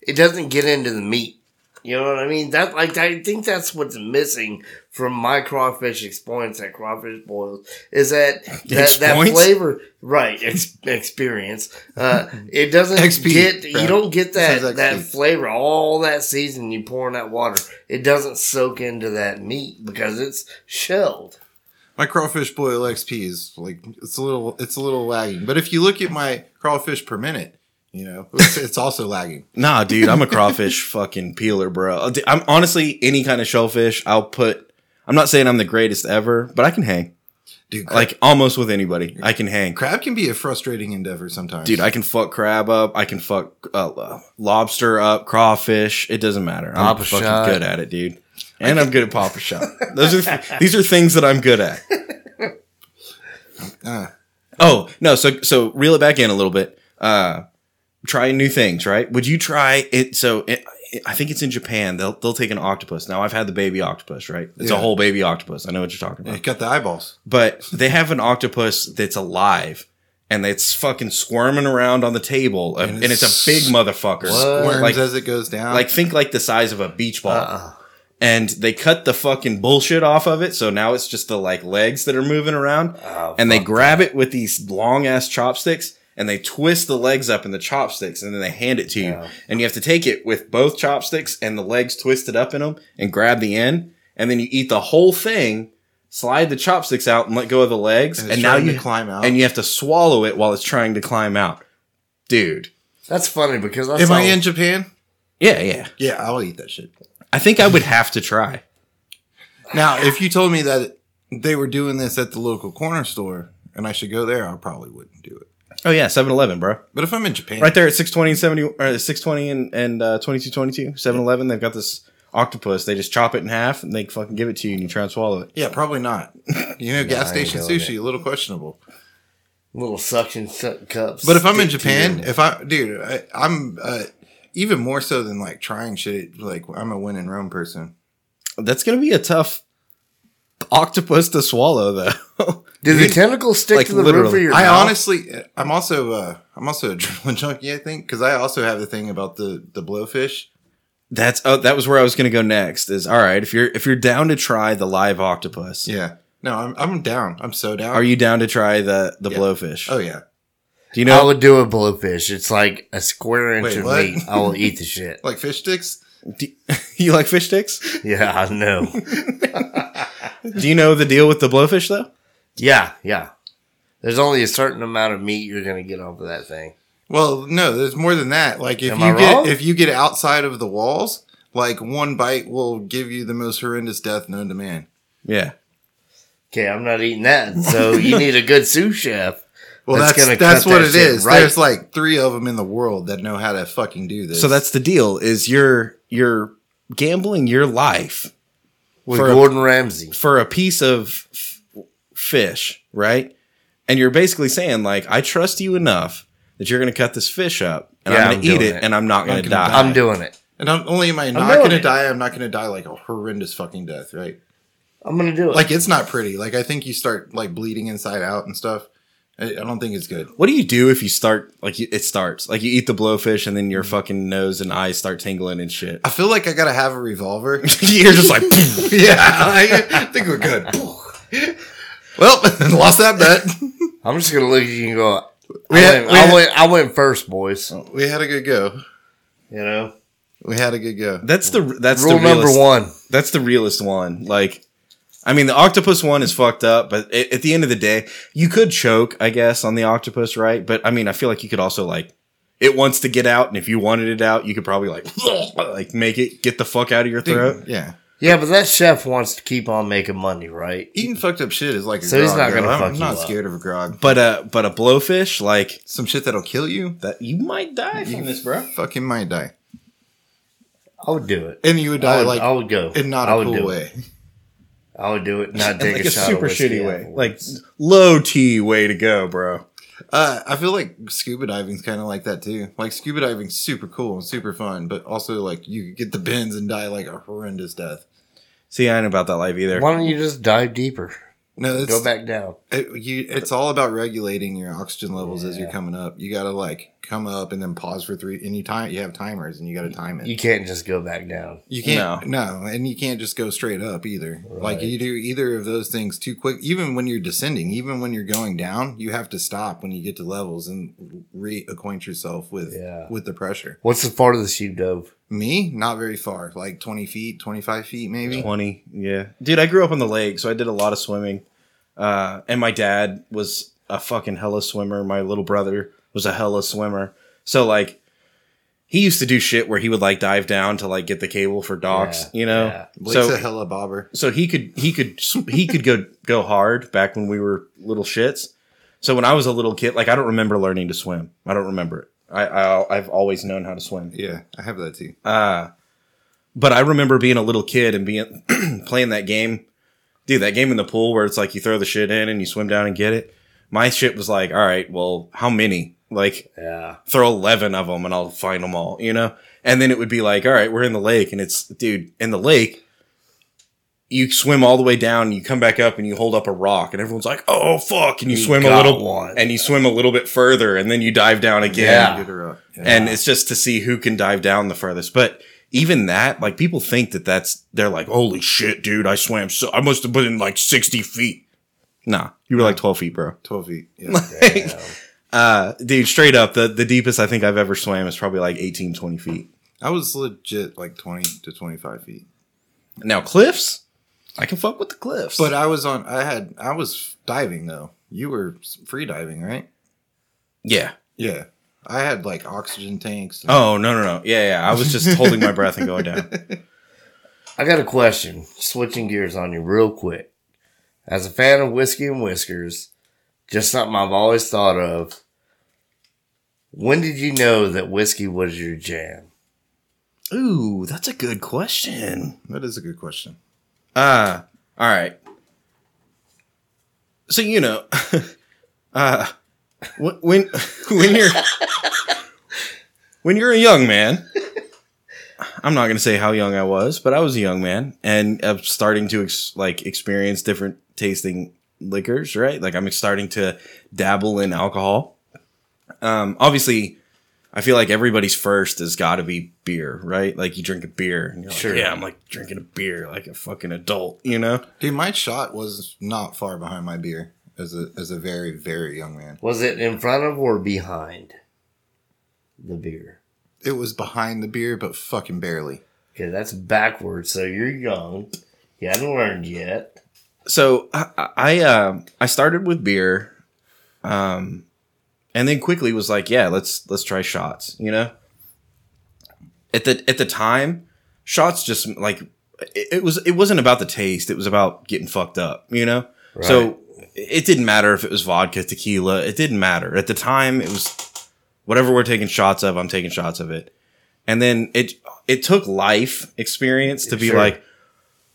it doesn't get into the meat. You know what I mean? That like I think that's what's missing from my crawfish experience at crawfish boils is that that, that flavor right ex- experience. Uh, it doesn't XP, get you don't get that that flavor all that season you pour in that water. It doesn't soak into that meat because it's shelled. My crawfish boil XP is like it's a little it's a little lagging. But if you look at my crawfish per minute, you know, it's, it's also lagging. Nah, dude, I'm a crawfish fucking peeler, bro. I'm honestly any kind of shellfish. I'll put. I'm not saying I'm the greatest ever, but I can hang. Dude, crab, Like almost with anybody, I can hang. crab can be a frustrating endeavor sometimes. Dude, I can fuck crab up. I can fuck uh, lobster up, crawfish. It doesn't matter. I'm Papa fucking shot. good at it, dude. And I'm good at papa shot. Those are these are things that I'm good at. Uh, Oh no, so so reel it back in a little bit. Uh, trying new things, right? Would you try it? So it, I think it's in Japan. They'll they'll take an octopus. Now I've had the baby octopus, right? It's a whole baby octopus. I know what you're talking about. it got the eyeballs. But they have an octopus that's alive, and it's fucking squirming around on the table, and, And and it's a big motherfucker. Worms Like, as it goes down. like think like the size of a beach ball. Uh-uh. And they cut the fucking bullshit off of it, so now it's just the like legs that are moving around. Oh, and they grab it with these long ass chopsticks and they twist the legs up in the chopsticks and then they hand it to you. Yeah. And you have to take it with both chopsticks and the legs twisted up in them and grab the end. And then you eat the whole thing, slide the chopsticks out and let go of the legs. And And, now you climb out. And you have to swallow it while it's trying to climb out. Dude. That's funny because I Am saw, I in Japan? Yeah, yeah. Yeah, I'll eat that shit. I think I would have to try. Now, if you told me that they were doing this at the local corner store and I should go there, I probably wouldn't do it. Oh yeah, 7-Eleven, bro. But if I'm in Japan, Right there at 620 and 70 or 620 and, and uh 2222, 7-Eleven, they've got this octopus. They just chop it in half and they fucking give it to you and you try and swallow it. yeah, probably not. You know, gas I ain't station doing sushi, a little questionable. little suction su- cups. But if I'm in stick to Japan, your- if I, dude, I, I'm uh, even more so than like trying shit. Like I'm a win in Rome person. That's gonna be a tough octopus to swallow, though. do the tentacles stick like to the roof of your I mouth? honestly, I'm also, uh, I'm also a adrenaline junkie. I think because I also have the thing about the the blowfish. That's oh, that was where I was gonna go next. Is all right if you're if you're down to try the live octopus. Yeah, no, I'm I'm down. I'm so down. Are you down to try the the Yeah. blowfish? Oh yeah, Do you know? I know? would do a blowfish. It's like a square inch Wait, of what? meat. I will eat the shit. like fish sticks. Do, you like fish sticks? Yeah, I know. Do you know the deal with the blowfish though? Yeah, yeah. There's only a certain amount of meat you're gonna get off of that thing. Well, no, there's more than that. Like if Am you I get wrong? if you get outside of the walls, like one bite will give you the most horrendous death known to man. Yeah. Okay, I'm not eating that. So you need a good sous chef. Well, That's that's gonna that's, cut what that it shit is. right. There's like three of them in the world that know how to fucking do this. So that's the deal. Is you're you're gambling your life With For a- Gordon Ramsay. for a piece of f- fish, right? And you're basically saying like, I trust you enough that you're going to cut this fish up, and Yeah, I'm I'm going to eat it, it. and I'm not going to die. die. I'm doing it. and not only am I not going to die, I'm not going to die like a horrendous fucking death, right? I'm gonna do it. Like it's not pretty. Like I think you start like bleeding inside out and stuff. I, I don't think it's good. What do you do if you start like you, it starts like you eat the blowfish and then your mm-hmm. fucking nose and eyes start tingling and shit? I feel like I gotta have a revolver. you're just like, yeah, I, I think we're good. well, lost that bet. I'm just gonna look at you and go. I, We had- went, we I had- went. I went first, boys. Oh, we had a good go. You know, We had a good go. that's the that's rule the number realest, one. That's the realest one. Like, I mean, the octopus one is fucked up, but at, at the end of the day, you could choke, I guess, on the octopus, right? But I mean, I feel like you could also like. It wants to get out, and if you wanted it out, you could probably like, like make it get the fuck out of your throat. Yeah. Yeah, but that chef wants to keep on making money, right? Eating fucked up shit is like a So he's not gonna fuck I'm you not up. scared of a grog. But uh, but a blowfish, like Some shit that'll kill you, that, you might die from this, bro. fucking might die. I would do it. And you would I die would, like I would go. in not I a would cool do way. It. I would do it. Not take like a, a shot super of whiskey shitty way, afterwards. like low T way to go, bro. Uh, I feel like scuba diving's kind of like that too. Like scuba diving's super cool and super fun, but also like you could get the bends and die like a horrendous death. See, I ain't about that life either. Why don't you just dive deeper? No, it's, Go back down. It, you, it's all about regulating your oxygen levels as you're coming up. You got to like come up and then pause for three. And you time you have timers and you got to time it. You can't just go back down. You can't no. and you can't just go straight up either. Like you do either of those things too quick. Even when you're descending, even when you're going down, you have to stop when you get to levels and reacquaint yourself with Yeah. with the pressure. What's the farthest you dove? Me, not very far, like twenty feet, twenty five feet, maybe. 20 yeah dude i grew up on the lake so i did a lot of swimming uh, and my dad was a fucking hella swimmer my little brother was a hella swimmer so like he used to do shit where he would like dive down to like get the cable for docks Yeah, you know yeah. Blake's so a hella bobber. so he could he could he could go go hard back when we were little shits so when i was a little kid like i don't remember learning to swim i don't remember it i, I i've always known how to swim Yeah, I have that too. uh, but I remember being a little kid and being playing that game, dude. That game in the pool where it's like you throw the shit in and you swim down and get it. My shit was like, all right, well, how many? Like, Yeah. throw eleven of them and I'll find them all, you know. And then it would be like, all right, we're in the lake, and it's, dude, in the lake. you swim all the way down, and you come back up, and you hold up a rock, and everyone's like, "Oh fuck!" And you, You swim a little, one. and you swim a little bit further, and then you dive down again. Yeah. Get. Yeah. And it's just to see who can dive down the furthest. But even that, like people think that that's they're like, "Holy shit, dude! I swam so I must have been in like sixty feet." Nah, you were like twelve feet, bro. 12 feet. Yeah. Damn. Uh, dude, straight up, the the deepest I think I've ever swam is probably like 18, 20 feet. I was legit like 20 to 25 feet. Now cliffs, I can fuck with the cliffs, But I was on, I had, I was diving though. You were free diving, right? yeah. Yeah. I had like oxygen tanks. Oh no no no yeah yeah. I was just holding my breath and going down. I got a question. Switching gears on you real quick. As a fan of whiskey and whiskers, just something I've always thought of. When did you know that whiskey was your jam? Ooh, that's a good question. that is a good question. Uh, all right. So you know, uh, when when you're when you're a young man, I'm not gonna say how young I was, but I was a young man, and I'm starting to ex- like experience different tasting liquors. Right, like I'm starting to dabble in alcohol. Um, obviously, I feel like everybody's first has got to be beer, right? Like you drink a beer, and you're Sure. like, yeah, I'm like drinking a beer like a fucking adult, you know? Dude, my shot was not far behind my beer as a, as a very, very young man. Was it in front of or behind the beer? It was behind the beer, but fucking barely. Okay, that's backwards. So you're young. You haven't learned yet. So I I, uh, I started with beer, um, and then quickly was like, yeah, let's let's try shots. You know, at the at the time, shots just like it, it was. It wasn't about the taste. It was about getting fucked up. You know, so it didn't matter if it was vodka, tequila. It didn't matter at the time. It was whatever we're taking shots of. I'm taking shots of it, and then it it took life experience to be Sure. like,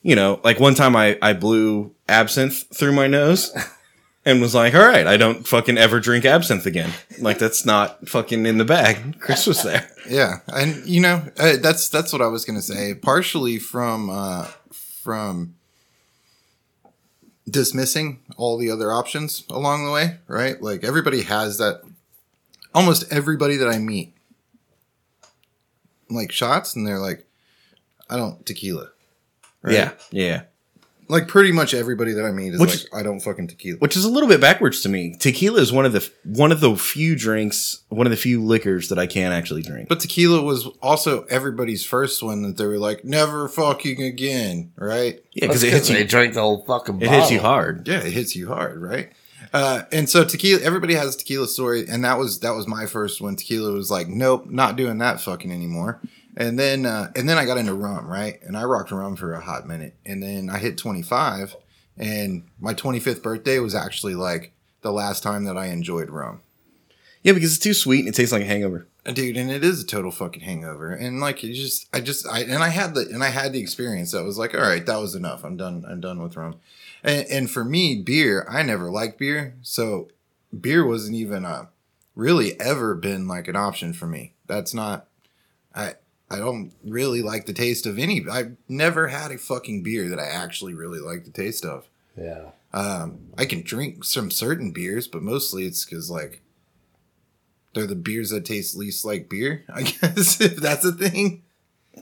you know, like one time I I blew absinthe through my nose. And was like, all right, I don't fucking ever drink absinthe again. Like that's not fucking in the bag. Chris was there. Yeah, and you know uh, that's that's what I was gonna say. Partially from uh, from dismissing all the other options along the way, right? Like everybody has that. Almost everybody that I meet, like shots, and they're like, "I don't tequila." Right? Yeah, yeah. Like pretty much everybody that I meet is Which- like, "I don't fucking tequila." which is a little bit backwards to me. Tequila is one of the one of the few drinks, one of the few liquors that I can actually drink. But tequila was also everybody's first one that they were like, "Never fucking again," right? yeah, because it hits they you. drank the whole fucking It bottle. hits you hard. yeah, it hits you hard, right? Uh, and so tequila, everybody has a tequila story, and that was that was my first one. Tequila was like, nope, not doing that fucking anymore. And then uh, and then I got into rum, right? And I rocked rum for a hot minute, and then I hit twenty five, and my twenty fifth birthday was actually like the last time that I enjoyed rum. Yeah, because it's too sweet and it tastes like a hangover. dude and it is a total fucking hangover and like it just i just i and i had the and i had the experience that was like all right that was enough i'm done i'm done with rum and, and for me beer i never liked beer so beer wasn't even uh really ever been like an option for me that's not i i don't really like the taste of any i've never had a fucking beer that i actually really like the taste of Yeah. um, I can drink some certain beers, but mostly it's because like they're the beers that taste least like beer. I guess if that's a thing.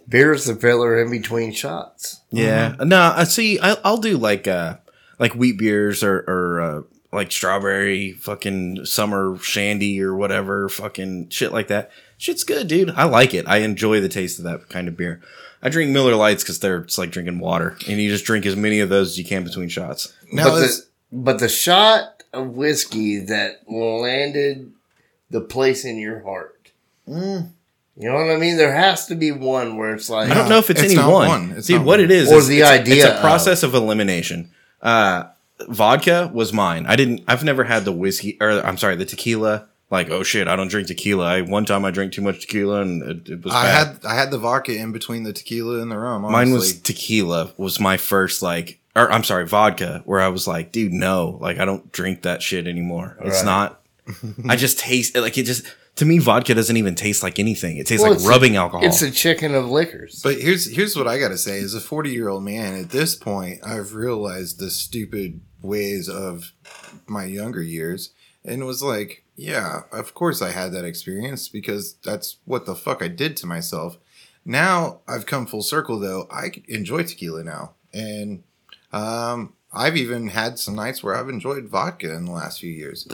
Beer is the filler in between shots. Yeah. No, I see. I, I'll do like uh like wheat beers or or uh, like strawberry fucking summer shandy or whatever fucking shit like that. Shit's good, dude. I like it. I enjoy the taste of that kind of beer. I drink Miller Lites because they're it's like drinking water, and you just drink as many of those as you can between shots. Now but, it's, the, but the shot of whiskey that landed the place in your heart. Mm. You know what I mean? There has to be one where it's like, I don't know if it's, It's any not one. one. It's Dude, not what one. it is, Or is the it's idea it's a of- process of elimination. Uh, vodka was mine. I didn't. I've never had the whiskey, or I'm sorry, the tequila. Like, oh shit, I don't drink tequila. I one time I drank too much tequila and it, it was I bad. had I had the vodka in between the tequila and the rum. Mine was tequila. Was my first like, or I'm sorry, vodka. Where I was like, dude, no, like I don't drink that shit anymore. It's Right. not. I just taste it like it. Just to me, vodka doesn't even taste like anything. It tastes Well, like it's a- rubbing alcohol. It's a chicken of liquors. But here's here's what I gotta say: as a 40 year old man, at this point, I've realized the stupid ways of my younger years, and it was like, yeah, of course I had that experience because that's what the fuck I did to myself. Now I've come full circle, though. I enjoy tequila now, and um, I've even had some nights where I've enjoyed vodka in the last few years.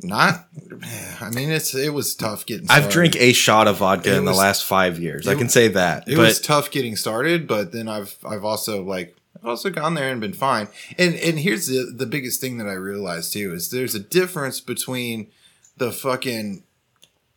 Not, I mean, it's it was tough getting. I've started. drank a shot of vodka It in was- the last five years. I can say that. it but was tough getting started, but then I've I've also like I've also gone there and been fine. And and here's the the biggest thing that I realized too is there's a difference between the fucking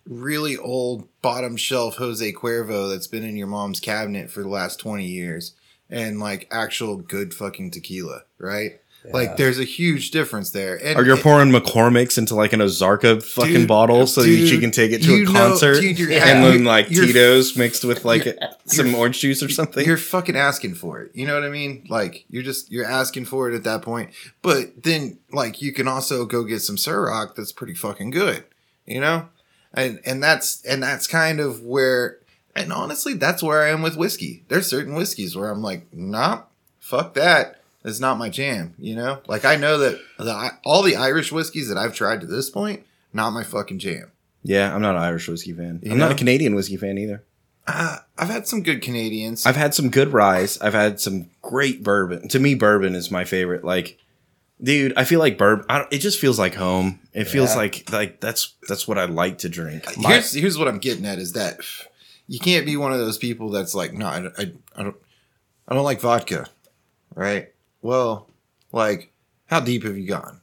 really old bottom shelf Jose Cuervo that's been in your mom's cabinet for the last 20 years and like actual good fucking tequila, right? Like there's a huge difference there. And Or you're pouring McCormick's into like an Ozarka fucking Dude, bottle so that dude, you can take it to you a know- concert dude, you're- and then like Tito's mixed with like some orange juice or something. You're fucking asking for it. You know what I mean? Like you're just you're asking for it at that point. But then like you can also go get some Ciroc that's pretty fucking good. You know? And and that's and that's kind of where and honestly that's where I am with whiskey. There's certain whiskeys where I'm like, nah, fuck that. It's not my jam, you know? Like I know that the, all the Irish whiskeys that I've tried to this point, not my fucking jam. yeah, I'm not an Irish whiskey fan. You I'm not a? Canadian whiskey fan either. Uh, I've had some good Canadians. I've had some good ryes. I've had some great bourbon. To me, bourbon is my favorite. Like, dude, I feel like bourbon. It just feels like home. It feels like like that's that's what I like to drink. here's here's what I'm getting at is that you can't be one of those people that's like, no, I, I, I don't, I don't like vodka, right? Well, like, how deep have you gone?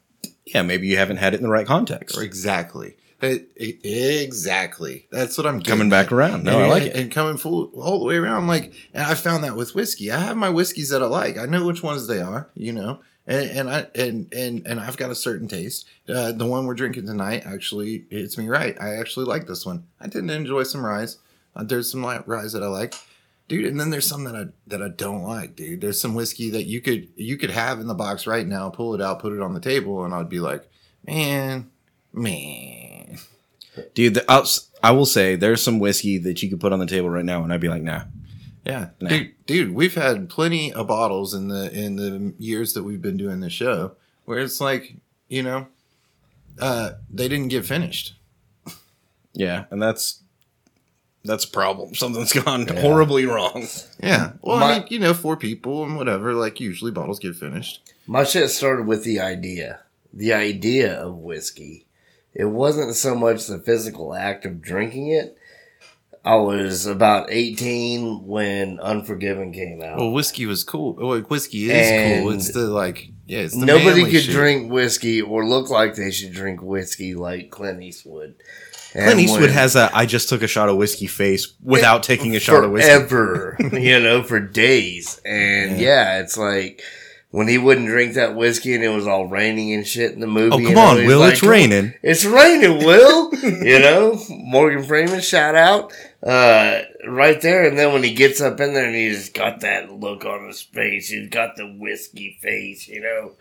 Yeah, maybe you haven't had it in the right context. Exactly. It- it- exactly. That's what I'm getting Coming back at. around. No, and, I like it. And coming full all the way around. Like, and I found that with whiskey. I have my whiskeys that I like. I know which ones they are. You know, and, and I and and and I've got a certain taste. Uh, the one we're drinking tonight actually hits me right. I actually like this one. I to enjoy some rye. Uh, there's some rye that I like, dude. And then there's some that I that I don't like, dude. There's some whiskey that you could you could have in the box right now, pull it out, put it on the table, and I'd be like, man, man. Dude, the, I'll, I will say there's some whiskey that you could put on the table right now, and I'd be like, nah. Yeah, Nah. dude, dude, we've had plenty of bottles in the in the years that we've been doing this show where it's like, you know, uh, they didn't get finished. Yeah, and that's that's a problem. Something's gone horribly wrong. Yeah, well, My- I mean, you know, four people and whatever. Like usually, bottles get finished. My shit started with the idea. The idea of whiskey. It wasn't so much the physical act of drinking it. I was about 18 when Unforgiven came out. Well, whiskey was cool. Well, whiskey is And cool. It's the like, yeah, it's the Nobody manly could shit. drink whiskey or look like they should drink whiskey like Clint Eastwood. Clint And Eastwood when- has a I just took a shot of whiskey face without taking a shot of whiskey. forever, you know, for days. And yeah. it's like when he wouldn't drink that whiskey and it was all raining and shit in the movie. Oh, come on, Will, like, it's raining. It's raining, Will. you know, Morgan Freeman, shout out. Uh, right there. And then when he gets up in there and he's got that look on his face, he's got the whiskey face, you know,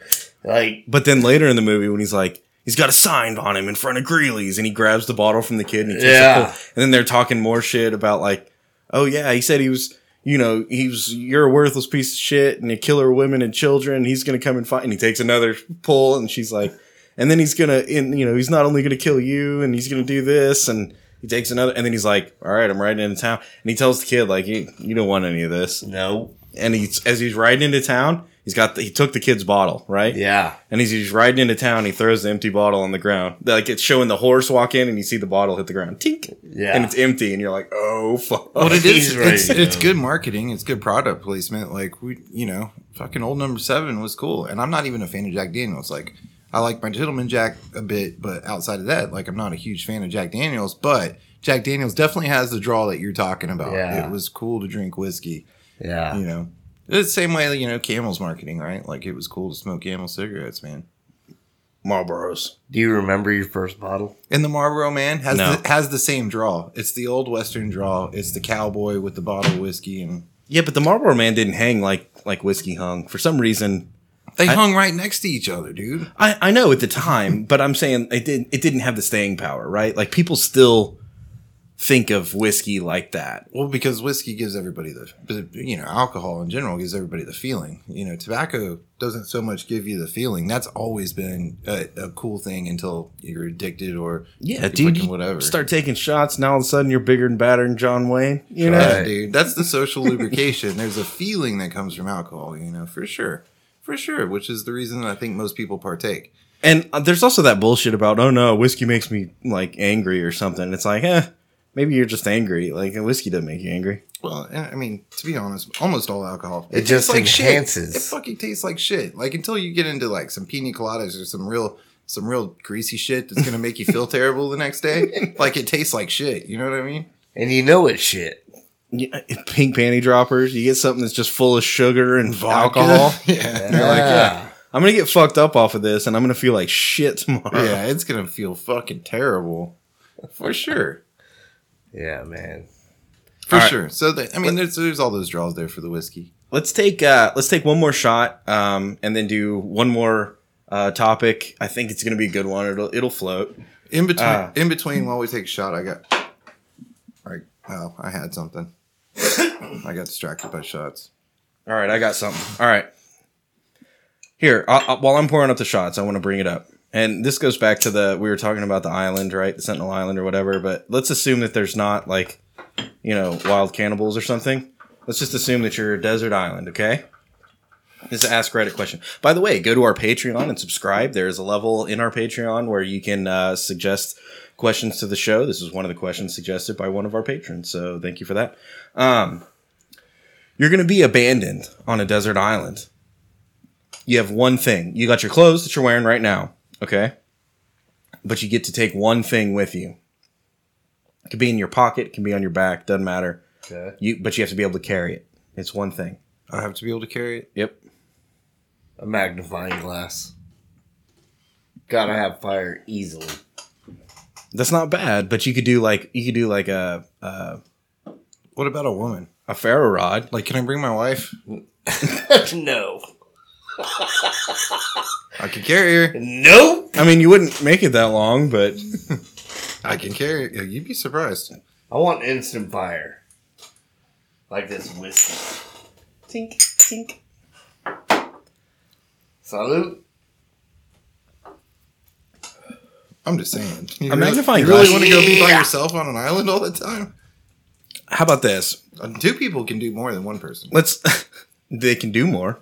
like, But then later in the movie, when he's like, he's got a sign on him in front of Greeley's, and he grabs the bottle from the kid, and he takes Yeah. And then they're talking more shit about like, oh yeah, he said he was, you know, he was you're a worthless piece of shit, and a killer of women and children. He's gonna come and fight, and he takes another pull, and she's like, and then he's gonna, in you know, he's not only gonna kill you, and he's gonna do this, and he takes another, and then he's like, all right, I'm riding into town, and he tells the kid like, you, you don't want any of this, no. and he's as he's riding into town. He's got the, he took the kid's bottle, right? Yeah. And as he's riding into town, he throws the empty bottle on the ground. Like it's showing the horse walk in, and you see the bottle hit the ground, tink, Yeah. and it's empty, and you're like, oh fuck. Oh, well, it is. He's ready It's, to it's good marketing. It's good product placement. Like we, you know, fucking old number seven was cool. And I'm not even a fan of Jack Daniels. Like I like my Gentleman Jack a bit, but outside of that, like I'm not a huge fan of Jack Daniels. But Jack Daniels definitely has the draw that you're talking about. Yeah. It was cool to drink whiskey. Yeah. You know, it's the same way you know Camel's marketing, right? Like it was cool to smoke Camel cigarettes, man. Marlboros. Do you remember your first bottle? And the Marlboro Man has No. the, has the same draw. It's the old Western draw. It's the cowboy with the bottle of whiskey and Yeah, but the Marlboro Man didn't hang like like whiskey hung for some reason. They I- hung right next to each other, dude. I, I know at the time, but I'm saying it didn't it didn't have the staying power, right? Like people still think of whiskey like that. Well, because whiskey gives everybody the, you know, alcohol in general gives everybody the feeling. You know, tobacco doesn't so much give you the feeling. That's always been a, a cool thing until you're addicted or Yeah, dude, whatever. start taking shots, now all of a sudden you're bigger and badder than John Wayne. You know, Yeah, dude. That's the social lubrication. There's a feeling that comes from alcohol, you know, for sure. For sure, which is the reason I think most people partake. and uh, there's also that bullshit about oh no, whiskey makes me like angry or something. It's like, eh, maybe you're just angry. Like whiskey doesn't make you angry. Well, I mean, to be honest, almost all alcohol It just tastes enhances. Shit. It fucking tastes like shit. Like until you get into like some pina coladas or some real some real greasy shit that's gonna make you feel terrible the next day. Like it tastes like shit. You know what I mean? And you know it's shit. Yeah, pink panty droppers. You get something that's just full of sugar and Vodka. alcohol. yeah. You're like, yeah. I'm gonna get fucked up off of this, and I'm gonna feel like shit tomorrow. Yeah, it's gonna feel fucking terrible. For sure. Yeah, man. For All right. sure. So the, I mean there's there's all those draws there for the whiskey. Let's take uh, let's take one more shot, um, and then do one more uh, topic. I think it's gonna be a good one. It'll it'll float. In between, Ah. in between, while we take a shot, I got. All right. Well, I had something. I got distracted by shots. All right, I got something. All right, here. i i while I'm pouring up the shots, I want to bring it up, and this goes back to the we were talking about the island, right? The Sentinel Island or whatever. But let's assume that there's not like, you know, wild cannibals or something. Let's just assume that you're a desert island, okay? An Ask Reddit question. By the way, go to our Patreon and subscribe. There is a level in our Patreon where you can uh, suggest questions to the show. This is one of the questions suggested by one of our patrons. So thank you for that. Um, you're going to be abandoned on a desert island. You have one thing. You got your clothes that you're wearing right now, okay? But you get to take one thing with you. It could be in your pocket, it can be on your back, doesn't matter. Okay. You but you have to be able to carry it. It's one thing. I have to be able to carry it. Yep. A magnifying glass. Gotta have fire easily. That's not bad, but you could do like you could do like a a, What about a woman? a ferro rod. Like, can I bring my wife? no. I can carry her. Nope. I mean, you wouldn't make it that long, but I can carry her. You'd be surprised. I want instant fire. Like this whiskey. tink tink. Salute. I'm just saying. You A magnifying You really glass. want to go be by yourself on an island all the time? How about this? Uh, Two people can do more than one person, Let's. they can do more.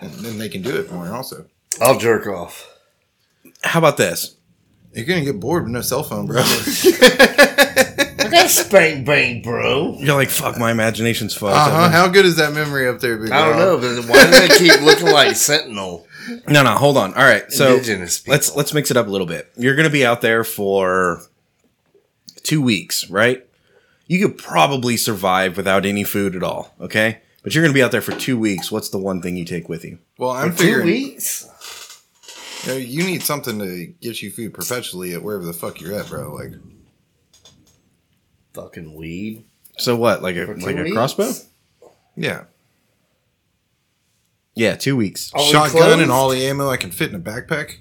and then they can do it more. Also, I'll jerk off. How about this? you're gonna get bored with no cell phone, bro. I got spank bang, bro. You're like, fuck, my imagination's fucked. Uh huh. How good is that memory up there, big I don't know, but why do they keep looking like Sentinel? No, no, hold on. All right, so let's let's mix it up a little bit. You're gonna be out there for two weeks, right? You could probably survive without any food at all, okay? But you're gonna be out there for two weeks. What's the one thing you take with you? Well, I'm For two weeks? you, know, you need something to get you food perpetually at wherever the fuck you're at, bro. Like, Fucking weed. So what, like a For two like a crossbow? yeah, Yeah, two weeks. Are shotgun closed? and all the ammo I can fit in a backpack.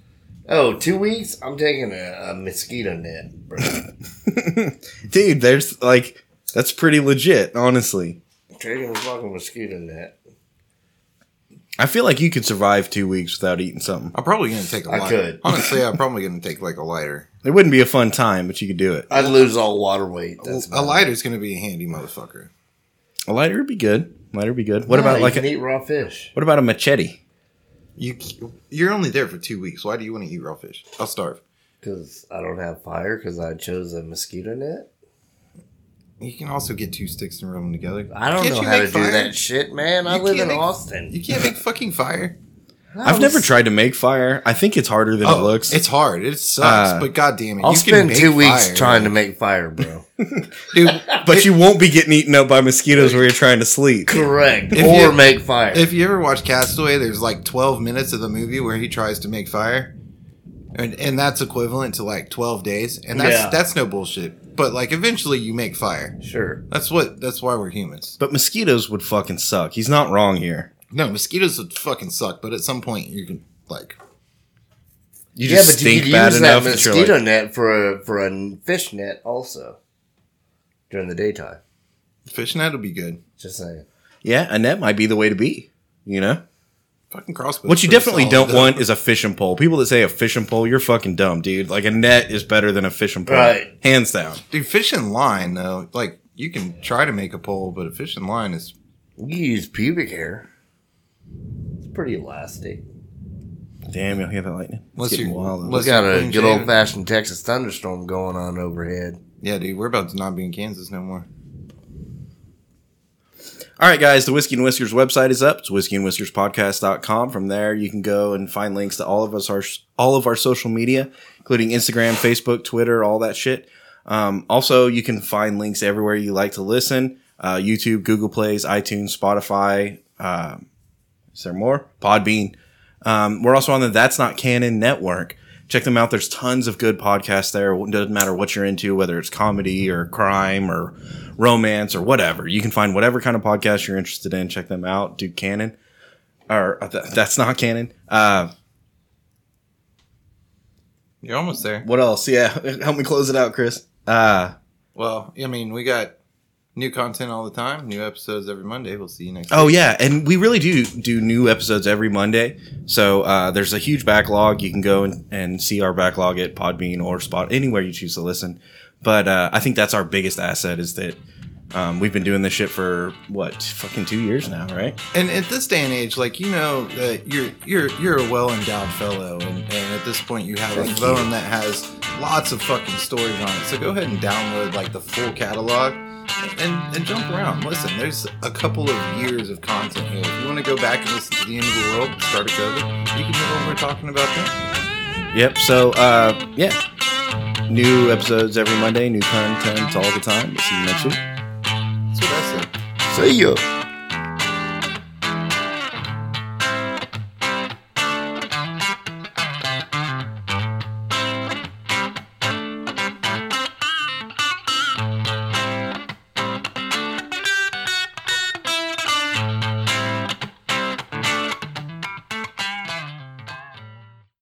Oh, two weeks? I'm taking a, a mosquito net, bro. Dude, there's like that's pretty legit, honestly. Taking a fucking mosquito net. I feel like you could survive two weeks without eating something. I'm probably gonna take a I lighter. could. Honestly, I'm probably gonna take like a lighter. It wouldn't be a fun time, but you could do it. I'd lose all water weight. That's a about it. lighter's gonna be a handy motherfucker. A lighter would be good. Lighter would be good. What Nah, about you like can a, eat raw fish? what about a machete? You you're only there for two weeks. Why do you want to eat raw fish? I'll starve. Because I don't have fire because I chose a mosquito net? You can also get two sticks and rub them together. I don't Can't know you how to make do fire? that shit, man. I You live in can't make- Austin. You can't make fucking fire. I've never tried to make fire. I think it's harder than it looks. Oh, It's hard. It sucks. Uh, but goddamn it, I'll you can spend make two weeks fire. trying to make fire, bro. Dude, but you won't be getting eaten up by mosquitoes where you're trying to sleep. Correct. If or you- make fire. if you ever watch Castaway, there's like 12 minutes of the movie where he tries to make fire, and and that's equivalent to like 12 days, and that's Yeah. that's no bullshit. But like eventually, you make fire. sure. That's what. That's why we're humans. But mosquitoes would fucking suck. He's not wrong here. No, mosquitoes would fucking suck, but at some point you can like You yeah, just but you stink could bad use that enough that you're mosquito like, net for a for a fish net also during the daytime. fish net would be good. Just saying. yeah, a net might be the way to be. You know, Fucking crossbow. what you definitely don't want is a fishing pole. People that say a fishing pole, you're fucking dumb, dude. Like a net is better than a fishing pole, Right. Hands down. Dude, fishing line though, like you can try to make a pole, but a fishing line is We can use pubic hair. It's pretty elastic. Damn, you'll hear that lightning. It's Unless getting wild. unless- We got a good old fashioned Texas thunderstorm going on overhead. yeah, dude. We're about to not be in Kansas no more. All right, guys, the Whiskey and Whiskers website is up. It's whiskeyandwhiskerspodcast.com. From there, you can go and find links to all of us, our all of our social media, including Instagram, Facebook, Twitter, all that shit. Um, also, you can find links everywhere you like to listen: uh, YouTube, Google Plays, iTunes, Spotify. Uh, is there more? Podbean. Um, we're also on the That's Not Canon network. Check them out. There's tons of good podcasts there. It doesn't matter what you're into, whether it's comedy or crime or romance or whatever. You can find whatever kind of podcast you're interested in. Check them out. Do Cannon, Or uh, th- that's not canon. Uh, You're almost there. what else? Yeah, help me close it out, Chris. Uh, Well, I mean, we got new content all the time, new episodes every Monday. We'll see you next. Oh week. yeah, and we really do do new episodes every Monday. So uh, there's a huge backlog. You can go and, and see our backlog at Podbean or Spot anywhere you choose to listen. But uh, I think that's our biggest asset is that um, we've been doing this shit for what fucking two years now, right? And at this day and age, like you know that you're you're you're a well endowed fellow, and, and at this point you have a phone that has lots of fucking stories on it. So go ahead and download like the full catalog. And, and jump around. Listen, there's a couple of years of content here. If you want to go back and listen to the end of the world, start of COVID, you can hear what we're talking about then. Yep. So uh, yeah, new episodes every Monday, new content all the time. We'll see you next week. That's what I said. See ya.